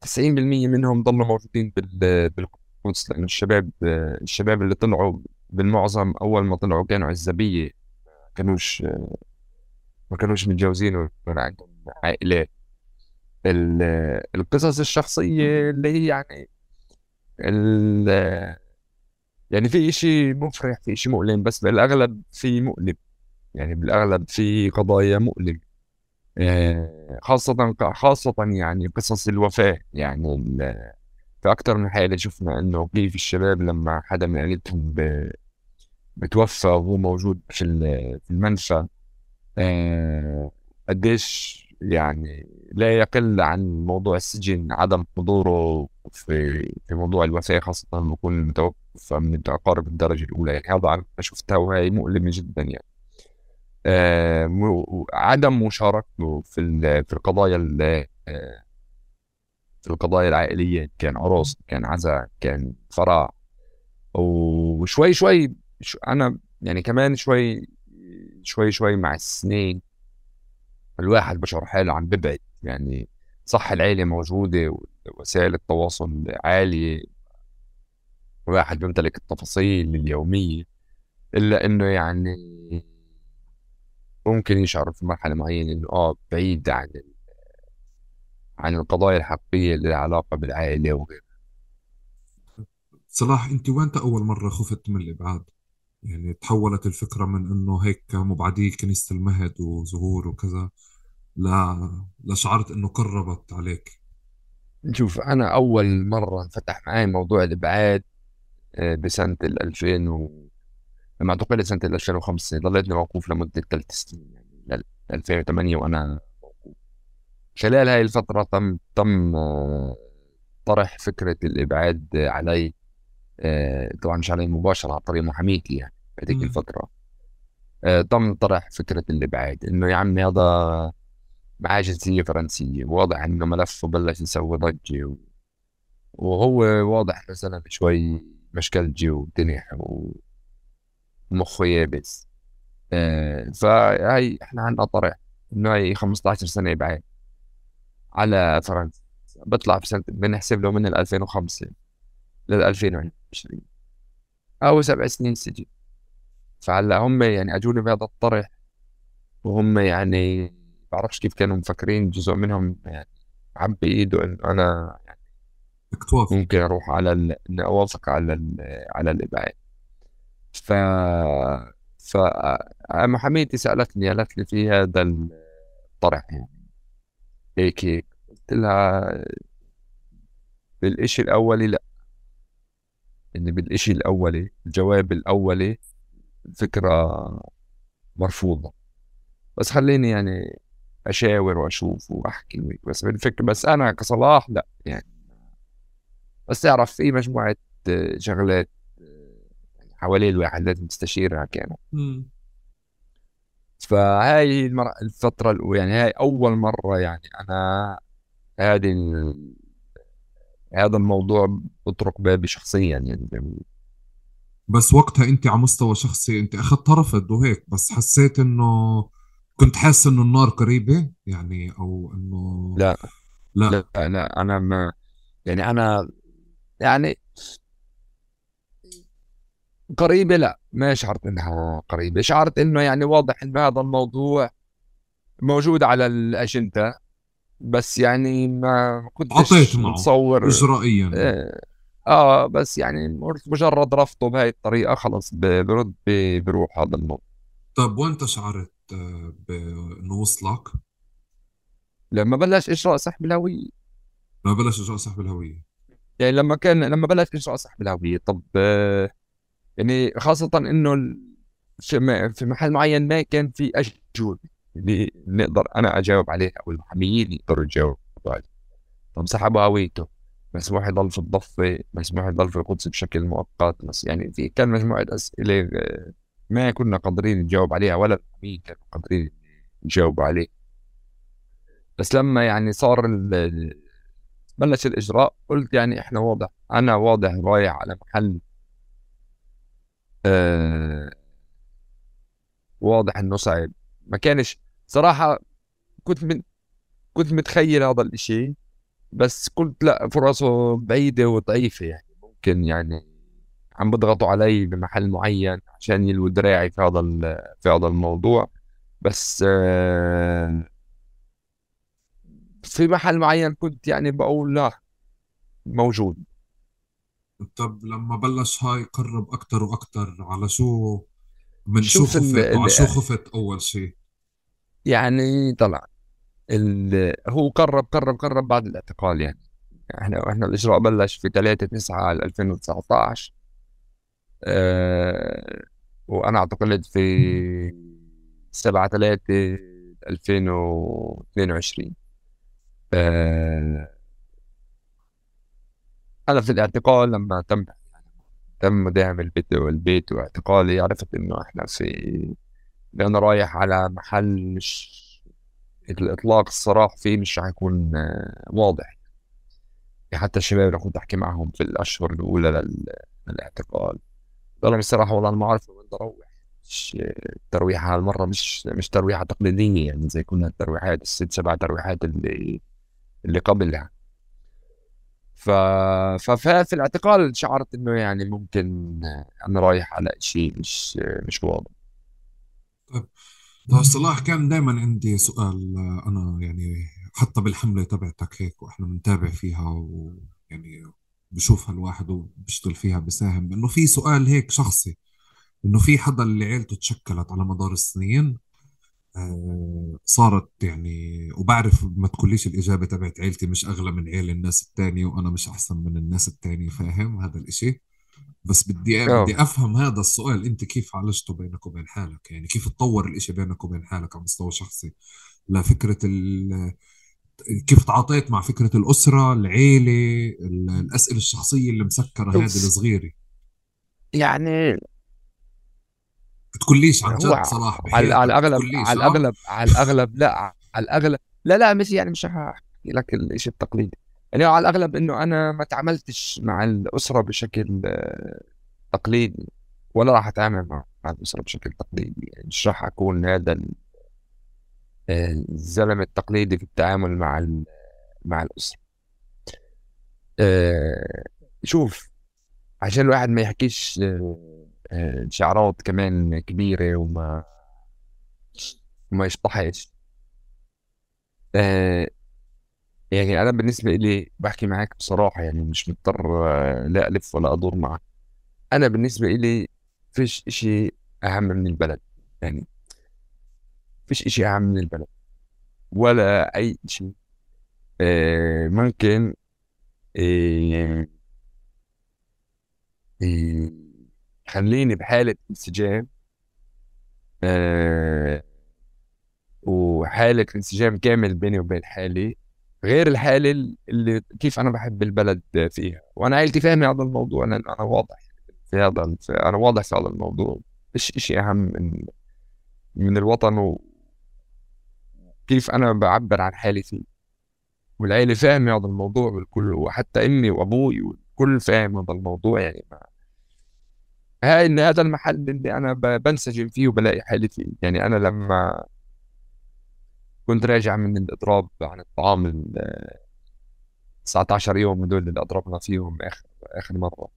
90% منهم ضلوا موجودين بالقدس لأنه الشباب الشباب اللي طلعوا بالمعظم أول ما طلعوا كانوا عزبيه ما كانوش ما كانوش متجوزين ولا عندهم عائلات. القصص الشخصية اللي هي يعني يعني في شيء مفرح في شيء مؤلم بس بالأغلب في مؤلم. يعني بالأغلب في قضايا مؤلمه آه، خاصة خاصة يعني قصص الوفاة. يعني في أكثر من حالة شفنا إنه كيف الشباب لما حدا من عيلتهم بتوفى وهو موجود في في المنفى آه، قديش يعني لا يقل عن موضوع السجن عدم حضوره في في موضوع الوفاة خاصة لما يكون المتوفى من الأقارب الدرجة الأولى. يعني هذا أنا شفتها وهي مؤلمة جدا يعني. آه، عدم مشاركته في في القضايا آه، في القضايا العائلية. كان عرس كان عزاء كان فرح. وشوي شوي أنا يعني كمان شوي شوي شوي مع السنين الواحد بشعر حاله عم ببعد يعني صح العيلة موجودة ووسائل التواصل عالية واحد بيمتلك التفاصيل اليومية إلا إنه يعني ممكن يشعر في مرحلة معينة إنه آه بعيد عن عن القضايا الحقيقية اللي لها علاقة بالعائلة وغيرها صلاح أنت وين أول مرة خفت من الإبعاد؟ يعني تحولت الفكرة من إنه هيك مبعدي كنيسة المهد وزهور وكذا لا لشعرت إنه قربت عليك. شوف أنا أول مرة فتح معي موضوع الإبعاد آه، بسنة ال 2000 و لما اعتقلت سنة 2005 ضليتني موقوف لمدة ثلاث سنين يعني 2008 وأنا موقوف. خلال هاي الفترة تم تم آه، طرح فكرة الإبعاد علي آه، طبعا مش علي مباشرة عن طريق محاميتي يعني هذيك الفترة. آه، تم طرح فكرة الإبعاد إنه يا عمي هذا معاه جنسية فرنسية واضح إنه ملفه بلش يسوي ضجة وهو واضح مثلا شوي مشكلجي وتنح و... مخه يابس. آه فهي إحنا عندنا طرح إنه هي 15 سنة بعيد على فرنسا. بطلع في سنة بنحسب له من ال 2005 لل 2020 أو سبع سنين سجن. فهلأ هم يعني أجوني بهذا الطرح وهم يعني بعرفش كيف كانوا مفكرين جزء منهم يعني عم بايده انه أنا يعني ممكن أروح على اني أوافق على على الإبعاد. ف ف محاميتي سألتني قالت لي في هذا الطرح يعني. هيك هيك قلت لها بالإشي الأولي لا. إن بالإشي الأولي الجواب الأولي فكرة مرفوضة. بس خليني يعني أشاور وأشوف وأحكي ويك بس بالفكرة بس أنا كصلاح لا يعني بس تعرف في مجموعة شغلات حواليه الواحد لازم تستشيرها كانوا فهاي المر... الفترة الأولى يعني هاي أول مرة يعني أنا هذه ال... هذا الموضوع بطرق بابي شخصيا يعني بس وقتها أنت على مستوى شخصي أنت أخذت رفض وهيك بس حسيت إنه كنت حاسس إنه النار قريبة يعني أو إنه لا. لا. لا, لا أنا ما يعني أنا يعني قريبة لا ما شعرت إنها قريبة. شعرت إنه يعني واضح إنه هذا الموضوع موجود على الأجندة بس يعني ما كنتش متصور. اجرائيا. آه, آه بس يعني مجرد رفضه بهاي الطريقة خلص برد بروح هذا الموضوع. طيب وانت شعرت آه، بانه وصلك؟ لما بلش إجراء سحب الهوية. لما بلش إجراء سحب الهوية. يعني لما كان لما بلش إجراء سحب الهوية طب يعني خاصة إنه في محل معين ما كان في اجوبة اللي نقدر أنا أجاوب عليها أو المحاميين يقدروا يجاوبوا عليها طب سحبوا هويته. مسموح يضل في الضفة مسموح يضل في القدس بشكل مؤقت. بس يعني في كان مجموعة أسئلة آه، ما كنا قادرين نجاوب عليها ولا المحامين كانوا قادرين يجاوبوا عليه بس لما يعني صار بلش الإجراء قلت يعني إحنا واضح أنا واضح رايح على محل آه واضح إنه صعب. ما كانش صراحة كنت من كنت متخيل هذا الإشي بس قلت لا فرصه بعيدة وضعيفه يعني ممكن يعني عم بضغطوا علي بمحل معين عشان يلووا دراعي في هذا في هذا الموضوع. بس آه في محل معين كنت يعني بقول لا موجود. طب لما بلش هاي قرب أكثر وأكثر على شو من شو خفت على شو خفت أول شيء يعني طلع هو قرب قرب قرب بعد الاعتقال يعني. إحنا إحنا الإجراء بلش في 3 9 2019 أه وأنا اعتقلت في 7 3 2022 أه أنا في الاعتقال لما تم تم دعم البيت والبيت واعتقالي عرفت إنه إحنا في أنا رايح على محل مش الإطلاق الصراح فيه مش رح يكون آه، واضح. حتى الشباب اللي كنت أحكي معهم في الأشهر الأولى للاعتقال. قالوا الصراحة والله ما أعرف وين أروح مش الترويحة هالمرة مش مش ترويحة تقليدية يعني زي كنا الترويحات الست سبع ترويحات اللي اللي قبلها. ف... ففي الاعتقال شعرت إنه يعني ممكن أنا رايح على شيء مش مش واضح. طيب. طيب صلاح كان دائما عندي سؤال أنا يعني حتى بالحملة تبعتك هيك وإحنا بنتابع فيها ويعني بشوفها الواحد وبيشتغل فيها بساهم. إنه في سؤال هيك شخصي إنه في حدا اللي عيلته تشكلت على مدار السنين؟ آه، صارت يعني وبعرف ما تقوليش الإجابة تبعت عيلتي مش أغلى من عيل الناس التانية وأنا مش أحسن من الناس التانية فاهم؟ هذا الإشي. بس بدي بدي أفهم هذا السؤال أنت كيف عالجته بينك وبين حالك؟ يعني كيف تطور الإشي بينك وبين حالك على مستوى شخصي؟ لفكرة ال كيف تعاطيت مع فكرة الأسرة العيلة الأسئلة الشخصية اللي مسكرة هذه شوف الصغيرة يعني بتقوليش عن جد صلاح على على الأغلب على آه. الأغلب على الأغلب لا على الأغلب لا لا مش يعني مش هحكي لك الشيء التقليدي. يعني على الأغلب إنه أنا ما تعاملتش مع الأسرة بشكل آه، تقليدي ولا راح أتعامل مع الأسرة بشكل تقليدي. يعني مش راح أكون هذا آه، الزلمه التقليدي في التعامل مع مع الأسرة. آه، شوف عشان الواحد ما يحكيش آه، آه، شعارات كمان كبيرة وما وما يشطحش. يعني أنا بالنسبة لي بحكي معاك بصراحة يعني مش مضطر لا ألف ولا أدور معك أنا بالنسبة لي فيش إشي أهم من البلد يعني. فيش إشي أهم من البلد. ولا أي شيء آه، ممكن آه، آه، يخليني بحالة انسجام آه، وحالة انسجام كامل بيني وبين حالي. غير الحالة اللي كيف أنا بحب البلد فيها. وأنا عائلتي فاهمة هذا الموضوع لأن أنا واضح في هذا أنا واضح في هذا الموضوع. مش إشي أهم من من الوطن وكيف أنا بعبر عن حالي فيه. والعيلة فاهمة هذا الموضوع والكل وحتى أمي وأبوي والكل فاهم هذا الموضوع يعني ما. هاي إن هذا المحل اللي أنا ب- بنسجم فيه وبلاقي حالي فيه. يعني أنا لما كنت راجع من الإضراب عن الطعام ال 19 يوم هدول اللي أضربنا فيهم آخر آخر مرة.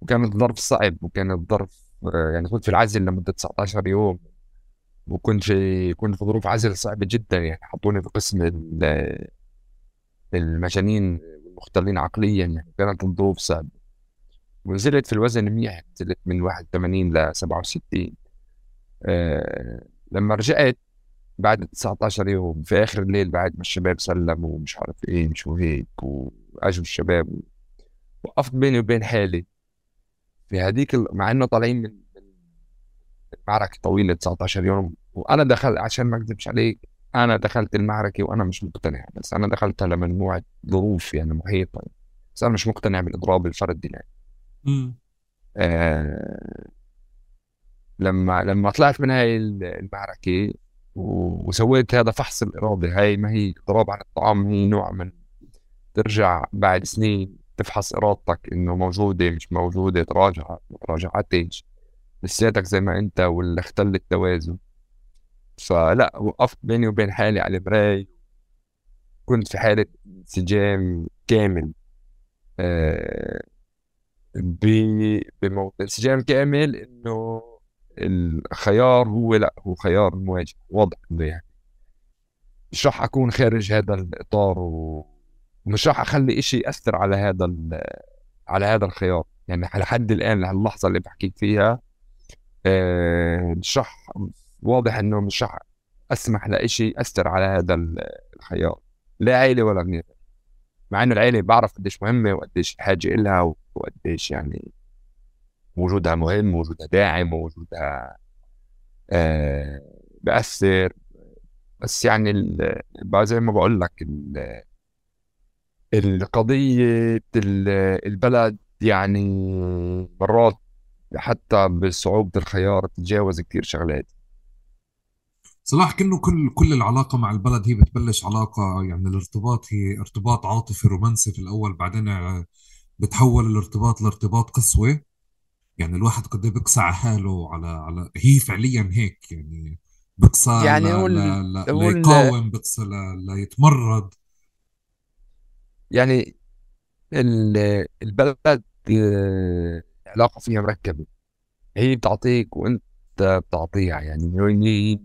وكانت ظرف صعب وكانت ظرف آه، يعني كنت في العزل لمدة 19 يوم. وكنت في كنت في ظروف عزل صعبة جدا يعني حطوني في قسم ال- المجانين والمختلين عقليا يعني كانت الظروف صعبة. ونزلت في الوزن منيح نزلت من 81 ل 67 أه لما رجعت بعد 19 يوم في آخر الليل بعد ما الشباب سلموا ومش عارف إيه مش وهيك وأجوا الشباب وقفت بيني وبين حالي. في هذيك ال- مع إنه طالعين من من معركة طويلة 19 يوم وأنا دخل عشان ما اكذبش عليك أنا دخلت المعركة وأنا مش مقتنع بس أنا دخلتها لمجموعة ظروف يعني محيطة بس أنا مش مقتنع بالإضراب الفردي يعني امم آه لما لما طلعت من هاي المعركة و- وسويت هذا فحص الإرادة هاي ما هي إضراب عن الطعام هي نوع من ترجع بعد سنين تفحص إرادتك إنه موجودة مش موجودة تراجع ما تراجعتش لساتك زي ما أنت ولا اختل التوازن فلا وقفت بيني وبين حالي على المراي كنت في حالة انسجام كامل آه انسجام كامل إنه الخيار هو لا هو خيار مواجه واضح إنه يعني مش راح أكون خارج هذا الإطار. ومش راح أخلي إشي يأثر على هذا. على هذا الخيار يعني لحد الآن لهاللحظه اللي بحكيك فيها آه، مش راح واضح إنه راح أسمح لإشي ياثر على هذا ال- الخيار لا عيلة ولا غيره مع إنه العيلة بعرف قديش مهمة وقديش الحاجة إلها وقديش يعني وجودها مهم وجودها داعم وجودها آه بأثر. بس يعني زي ما بقول لك ال- القضية ال- البلد يعني مرات حتى بصعوبة الخيار تتجاوز كتير شغلات صلاح كأنه كل كل العلاقة مع البلد هي بتبلش علاقة يعني الارتباط هي ارتباط عاطفي رومانسي في الأول بعدين بتحول الارتباط لارتباط قسوة يعني الواحد قد إيه بقسى على حاله على على هي فعليا هيك يعني بقسى. يعني هو ال... ل... ل... هو ال... ليقاوم بقسى ل... ليتمرد يعني البلد علاقة فيها مركبة. هي بتعطيك وأنت بتعطيها يعني هي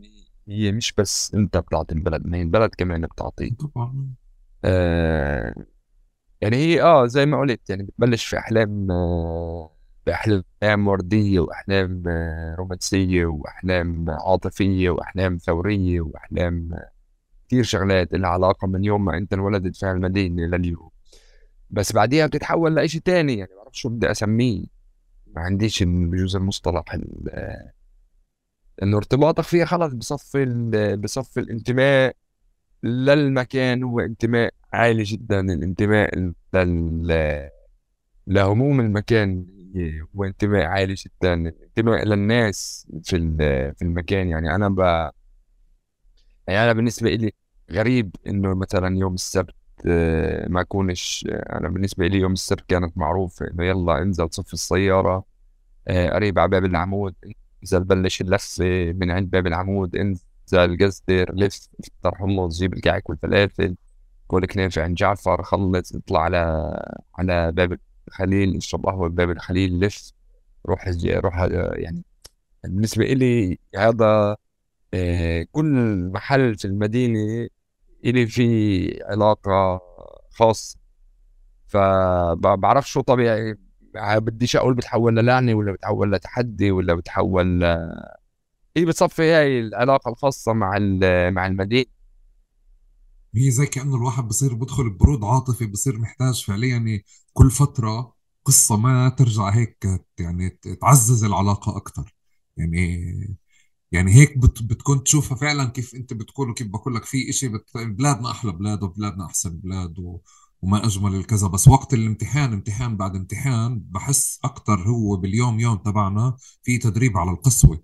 هي مش بس أنت بتعطي البلد ما هي البلد كمان بتعطيك. طبعا. آه يعني هي آه زي ما قلت يعني بتبلش في أحلام آه باحلام وردية وأحلام آه رومانسية وأحلام عاطفية وأحلام ثورية وأحلام آه كثير شغلات لها علاقة من يوم ما أنت انولدت في المدينة لليوم. بس بعديها بتتحول لإشي تاني يعني ما بعرف شو بدي أسميه. ما عنديش بجوز المصطلح إنه ارتباطك فيها خلص بصفي بصفي الانتماء للمكان هو انتماء عالي جدا الانتماء لل لهموم المكان هو انتماء عالي جدا الانتماء للناس في في المكان. يعني أنا ب يعني أنا بالنسبة لي غريب إنه مثلا يوم السبت ما أكونش أنا بالنسبة لي يوم السبت كانت معروفة إنه يلا انزل صف السيارة آه، قريب على باب العمود انزل بلش اللفة من عند باب العمود انزل قصدر لف افطر حمص جيب الكعك والفلافل كل كنافه عند جعفر خلص اطلع على على باب الخليل اشرب قهوة بباب الخليل لف روح روح يعني بالنسبة لي هذا آه، كل محل في المدينة إلي في علاقة خاصة. فبعرف شو طبيعي. بديش أقول بتحول للعنة ولا بتحول لتحدي ولا بتحول هي بتصفي هاي العلاقة الخاصة مع مع المدينة. هي زي كأنه الواحد بصير بدخل برود عاطفي بصير محتاج فعليا يعني كل فترة قصة ما ترجع هيك يعني تعزز العلاقة أكثر يعني يعني هيك بت بتكون تشوفها فعلا كيف أنت بتقول كيف بقول لك في إشي بت... بلادنا أحلى بلاد وبلادنا أحسن بلاد و... وما أجمل الكذا. بس وقت الامتحان امتحان بعد امتحان بحس أكثر هو باليوم يوم تبعنا في تدريب على القسوة.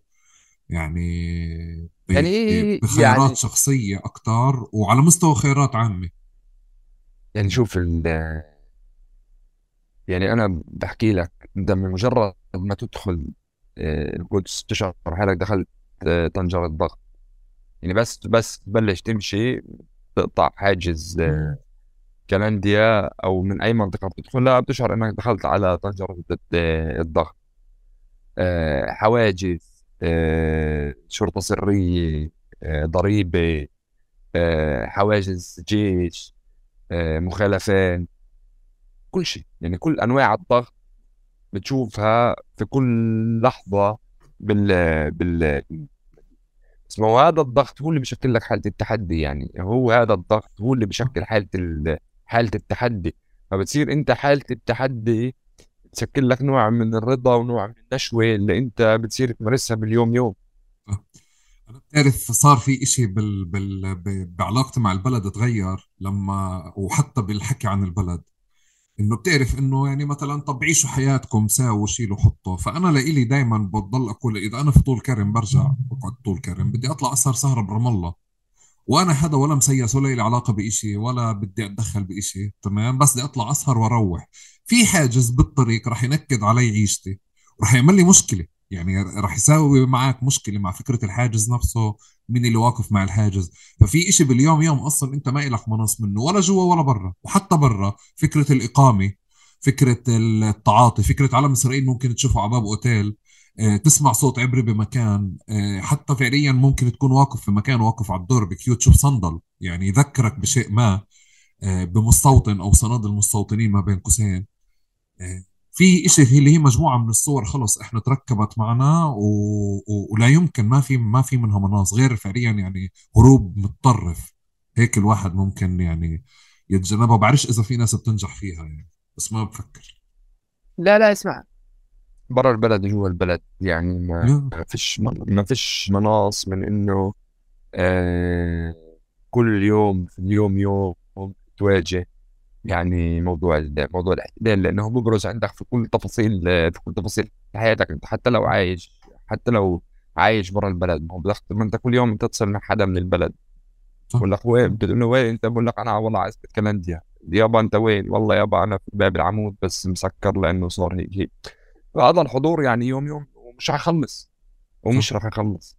يعني ب... يعني إيه بخيارات يعني شخصية أكثر وعلى مستوى خيارات عامة. يعني شوف ال يعني أنا بحكي لك انت من مجرد ما تدخل آه، القدس تشعر حالك دخلت طنجرة ضغط يعني بس بس تبلش تمشي تقطع حاجز آه، كلنديا أو من أي منطقة بتدخلها بتشعر إنك دخلت على طنجره الضغط. آه، حواجز آه، شرطة سرية ضريبة حواجز جيش مخالفات كل شيء. يعني كل أنواع الضغط بتشوفها في كل لحظة. بال بال هو هذا الضغط هو اللي بيشكل لك حالة التحدي يعني. هو هذا الضغط هو اللي بيشكل حالة ال... حالة التحدي. فبتصير أنت حالة التحدي تشكل لك نوع من الرضا ونوع من النشوة اللي أنت بتصير تمارسها باليوم يوم. بتعرف صار في إشي بال... بال... بعلاقتي مع البلد تغير لما وحتى بالحكي عن البلد. إنه بتعرف إنه يعني مثلا طب عيشوا حياتكم ساووا شيلوا حطوا. فأنا لإلي دائما بضل أقول إذا أنا في طول كرم برجع بقعد طول كرم. بدي أطلع أسهر سهره برام الله. وأنا هذا ولا مسيس ولا لي علاقة بإشي ولا بدي أتدخل بإشي تمام؟ بس بدي أطلع أسهر وأروح. في حاجز بالطريق راح ينكد علي عيشتي. وراح يعمل لي مشكلة. يعني راح يساوي معك مشكلة مع فكرة الحاجز نفسه. مين اللي واقف مع الحاجز. ففي إشي باليوم يوم أصلا أنت ما إلك مناص منه ولا جوا ولا برا. وحتى برا فكرة الإقامة فكرة التعاطي فكرة علم إسرائيل ممكن تشوفه على باب أوتيل آه، تسمع صوت عبري بمكان آه، حتى فعليا ممكن تكون واقف في مكان واقف على الدور بكيو تشوف صندل. يعني يذكرك بشيء ما آه، بمستوطن أو صنادل المستوطنين ما بين قوسين. في إشي هي اللي هي مجموعة من الصور خلص إحنا تركبت معنا و... و... ولا يمكن ما في ما في منها مناص. غير فعليا يعني هروب متطرف. هيك الواحد ممكن يعني يتجنبها. بعرفش إذا في ناس بتنجح فيها يعني بس ما بفكر. لا لا اسمع. برا البلد جوا البلد يعني ما فيش ما فيش مناص من إنه آه كل يوم في اليوم يوم تواجه. يعني موضوع موضوع الاحتلال لأنه ببرز عندك في كل تفاصيل في كل تفاصيل حياتك أنت حتى لو عايش حتى لو عايش برا البلد. ما هو ما أنت كل يوم تتصل مع حدا من البلد بقول لك وين؟ بتقول له وين؟ أنت بقول لك أنا والله عايز كلنديا يابا أنت وين؟ والله يابا أنا في باب العمود بس مسكر لأنه صار هيك هيك. فهذا الحضور يعني يوم يوم ومش حيخلص ومش رح يخلص.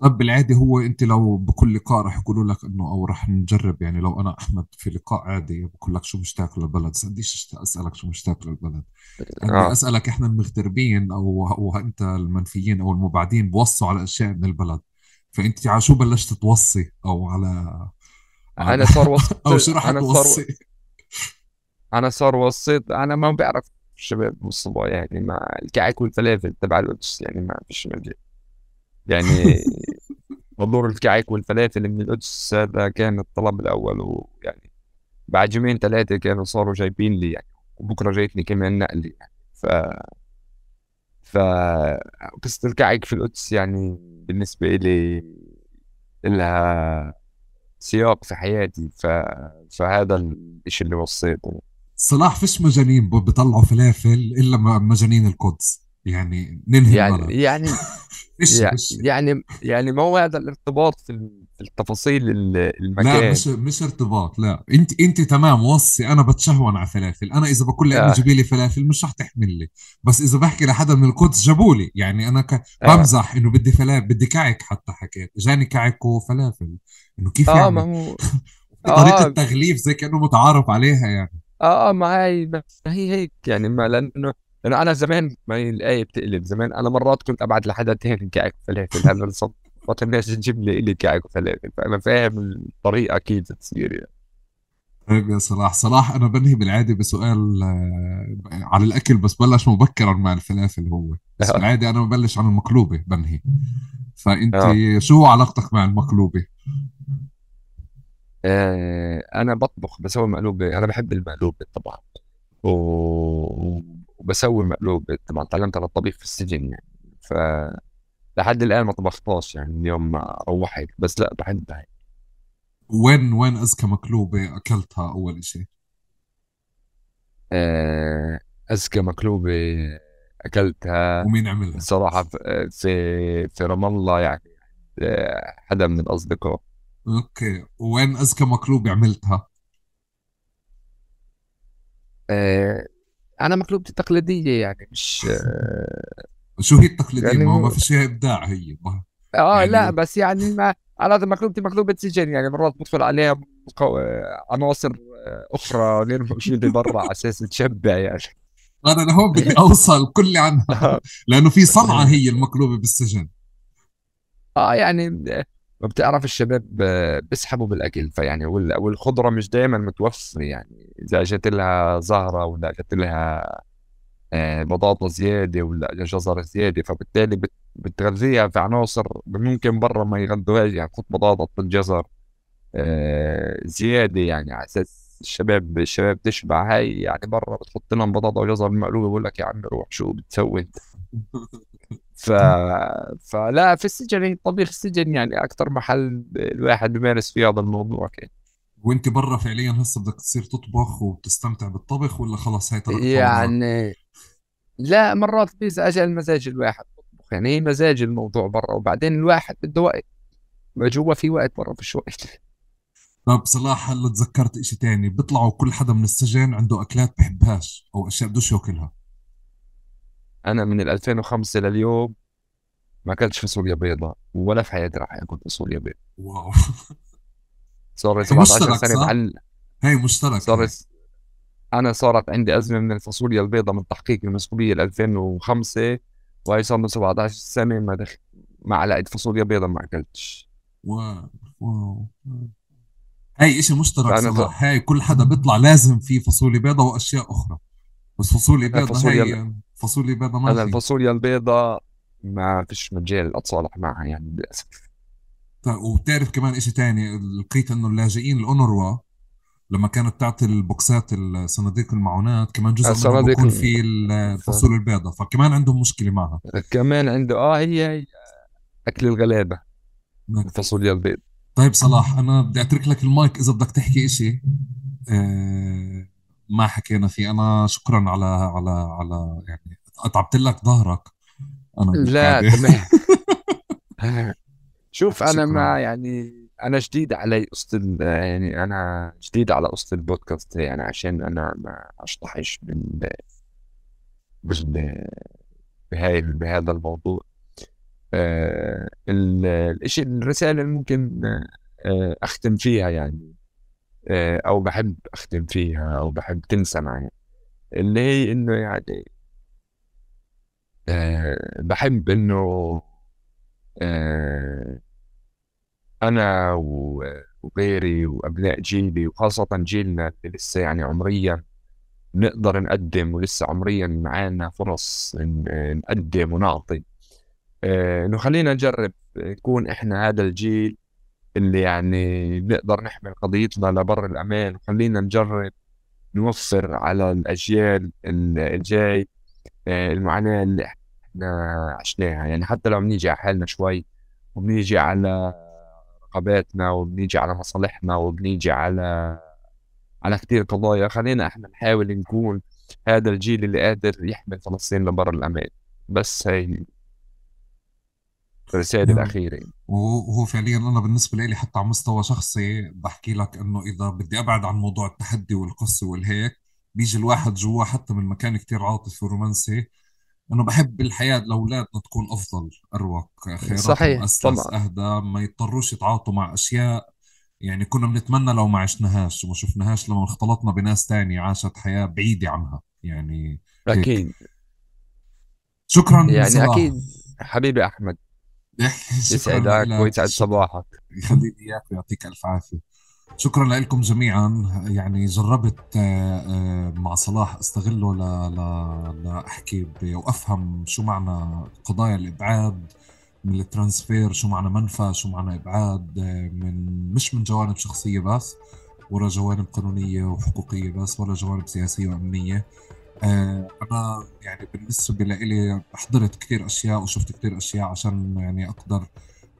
طب بالعادة هو أنت لو بكل لقاء رح يقولوا لك إنه أو رح نجرب يعني لو أنا أحمد في لقاء عادي بقول لك شو مشتاق للبلد سأديش أسألك شو مشتاق للبلد. بدي آه. أسألك إحنا المغتربين أو أو أنت المنفيين أو المبعدين بوصوا على أشياء من البلد. فأنت على شو بلشت توصي أو على أنا صار وسط أو شو رح توصي؟ أنا صار وسيط أنا ما بعرف الشباب والصبا يعني مع الكعك والفلافل تبع القدس يعني ما فيش مجال يعني حضور الكعك والفلافل من القدس هذا كان الطلب الأول ويعني بعد يومين ثلاثة كانوا صاروا جايبين لي يعني وبكرة جايتني كمان نقلي يعني. ف ف قصة الكعك في القدس يعني بالنسبة إلي لها سياق في حياتي ف... فهذا الإشي اللي وصيته. صلاح فيش مجانين بيطلعوا فلافل إلا مجانين القدس. يعني ننهي يعني يعني فيش يع- فيش يعني يعني ما هو هذا الارتباط في ال- في التفاصيل ال- لا المكان مش مش ارتباط لا. انت أنت تمام وصي. أنا بتشهون على فلافل أنا إذا بقول لامي آه. جيبي لي فلافل مش رح تحمل لي. بس إذا بحكي لحدا من القدس جابوا لي. يعني أنا ك... آه. بمزح إنه بدي فلافل بدي كعك حتى حكيت. جاني كعك وفلافل. إنه كيف آه ما يعني هو في طريقة آه. تغليف زي كأنه متعارف عليها يعني. آه ما هي ما هي هيك يعني ما لأنه لأنه أنا زمان ما هي الآية بتقلب زمان أنا مرات كنت أبعت لحدا تاني كعك وفلافل هلا صوت الناس تجيب لي إلي كعك وفلافل فأنا فاهم الطريقة كيف تصير يعني. طيب يا صلاح صلاح أنا بنهي بالعادة بسؤال آه، على الأكل بس بلش مبكرا مع الفلافل هو بس آه. بالعادة أنا ببلش عن المقلوبة بنهي. فأنت آه. شو علاقتك مع المقلوبة؟ آه، أنا بطبخ بسوي مقلوبة أنا بحب المقلوبة طبعا. و- وبسوي مقلوبه طبعا تعلمت على الطبيخ في السجن يعني ف لحد الآن ما طبختهاش يعني اليوم ما روحت بس لا بحبها يعني. وين وين أذكى مقلوبة أكلتها أول إشي؟ آه، أذكى مقلوبة أكلتها ومين عملها؟ الصراحة في في في رام الله يعني آه، حدا من الأصدقاء أوكي وين أذكى مقلوبة عملتها؟ آه، أنا مقلوبتي تقليدية يعني مش آه، شو هي التقليدية؟ يعني ما هو ما في شيء إبداع هي ما- آه لا يعني بس يعني ما أنا مقلوبتي مقلوبة سجن يعني مرات بدخل عليها. عناصر آه، أخرى غير موجودة برا على أساس تشبع يعني أنا لهون بدي أوصل كل عنها آه لأنه في صنعة هي المقلوبة بالسجن آه، يعني آه، ما بتعرف الشباب بيسحبوا بالاكل فيعني وال- والخضرة مش دائما متوفرة يعني إذا أجت لها زهرة ولا أجت لها آه، بطاطا زيادة ولا جزر زيادة فبالتالي بت... بتغذيها في عناصر ممكن برا ما يغذوهاش يعني خد بطاطا خد جزر آه، زيادة يعني على أساس الشباب الشباب تشبع هاي يعني برا بتحط لهم بطاطا وجزر مقلوبة بقول لك يا عم روح شو بتسوي أنت؟ ف... فلا في السجن يعني طبيخ السجن يعني أكثر محل الواحد بيمارس فيه هذا الموضوع كان وأنت برا فعليا هسه بدك تصير تطبخ وبتستمتع بالطبخ ولا خلص هاي ورا يعني لا مرات بيز أجل مزاج الواحد بطبخ يعني هي مزاج الموضوع برا وبعدين الواحد بده وقت. جوا في وقت برا فيش وقت طب صلاح هلا تذكرت إشي تاني. بيطلعوا كل حدا من السجن عنده أكلات بحبهاش أو أشياء بدوش يأكلها. أنا من ال 2005 لليوم ما أكلتش فاصوليا بيضاء ولا في حياتي راح آكل فاصوليا بيضاء واو. صار لي هي 17 مشترك سنة صح؟ معلق. هاي مشترك صار لي أنا صارت عندي أزمة من الفاصوليا البيضاء من تحقيق المسؤولية 2005 وهي صار لي 17 سنة ما دخل معلقة فاصوليا بيضاء ما أكلتش. واو واو. هاي إشي مشترك. صلاح هاي كل حدا بيطلع لازم فيه فاصوليا بيضة وأشياء أخرى. بس فاصوليا الفاصوليا هاي فاصوليا بيضة ما أنا في الفاصوليا البيضاء ما فيش مجال أتصالح معها يعني للأسف. طيب وبتعرف كمان إشي تاني لقيت إنه اللاجئين الاونروا لما كانت تعطي البوكسات الصناديق المعونات كمان جزء منها ال- في ف... الفاصوليا البيضاء فكمان عندهم مشكلة معها. كمان عنده آه هي هي أكل الغلابة الفاصوليا البيض طيب صلاح أنا بدي أترك لك المايك إذا بدك تحكي إشي. آه ما حكينا فيه. أنا شكرا على على على يعني أتعبت لك ظهرك. أنا لا تمام. شوف أنا ما يعني أنا جديد علي ال- يعني أنا جديد على قصة البودكاست يعني عشان أنا ما أشطحش بال بال بهاي بهذا الموضوع. آه الشيء الرسالة اللي ممكن آه أختم فيها يعني آه أو بحب أختم فيها أو بحب تنسمع يعني اللي هي إنه يعني آه بحب إنه آه أنا وغيري وأبناء جيلي وخاصة جيلنا اللي لسه يعني عمريا نقدر نقدم ولسه عمريا معانا فرص نقدم ونعطي. إنه خلينا نجرب نكون إحنا هذا الجيل اللي يعني نقدر نحمل قضيتنا لبر الأمان. وخلينا نجرب نوفر على الأجيال الجاي آه، المعاناة اللي إحنا عشناها. يعني حتى لو بنيجي على حالنا شوي وبنيجي على رقباتنا وبنيجي على مصالحنا وبنيجي على على كثير قضايا خلينا إحنا نحاول نكون هذا الجيل اللي قادر يحمل فلسطين لبر الأمان. بس هي الرسالة الأخيرة. وهو فعليا أنا بالنسبة لي حتى على مستوى شخصي بحكي لك إنه إذا بدي أبعد عن موضوع التحدي والقصة والهيك بيجي الواحد جوا حتى من مكان كتير عاطفي ورومانسي إنه بحب الحياة لأولادنا تكون أفضل أروق خياراتهم صحيح اسلس طبعا. أهدى ما يضطروش يتعاطوا مع أشياء يعني كنا بنتمنى لو ما عشناهاش وما شفناهاش لما اختلطنا بناس تانية عاشت حياة بعيدة عنها يعني أكيد. شكرا يعني صلاح. أكيد. حبيبي أحمد. يسعدك ويسعد صباحك. يخليني إياك ويعطيك ألف عافية. شكرا لكم جميعا. يعني جربت آه، آه، مع صلاح أستغله لاحكي وأفهم شو معنى قضايا الإبعاد من الترانسفير شو معنى منفى شو معنى إبعاد من مش من جوانب شخصية بس ولا جوانب قانونية وحقوقية بس ولا جوانب سياسية وأمنية. آه أنا يعني بالنسبة لي حضرت كثير أشياء وشفت كثير أشياء عشان يعني أقدر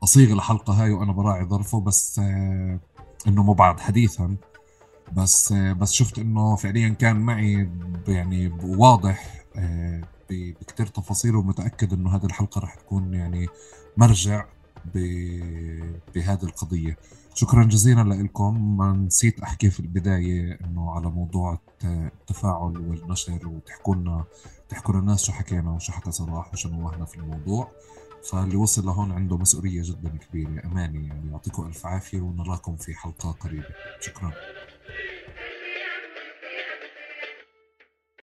أصيغ الحلقة هاي وأنا براعي ظرفه بس آه إنه مو بعد حديثا. بس آه بس شفت إنه فعليا كان معي يعني واضح آه بكتير تفاصيل ومتأكد إنه هذه الحلقة رح تكون يعني مرجع بهذه القضية. شكرا جزيلا لكم ما نسيت أحكي في البداية إنه على موضوع التفاعل والنشر وتحكوا لنا تحكوا للناس شو حكينا وشو حكى صلاح وشو نوهنا في الموضوع. فاللي وصل لهون عنده مسؤولية جدا كبيرة. أماني يعني يعطيكم ألف عافية ونراكم في حلقة قريبة. شكرا.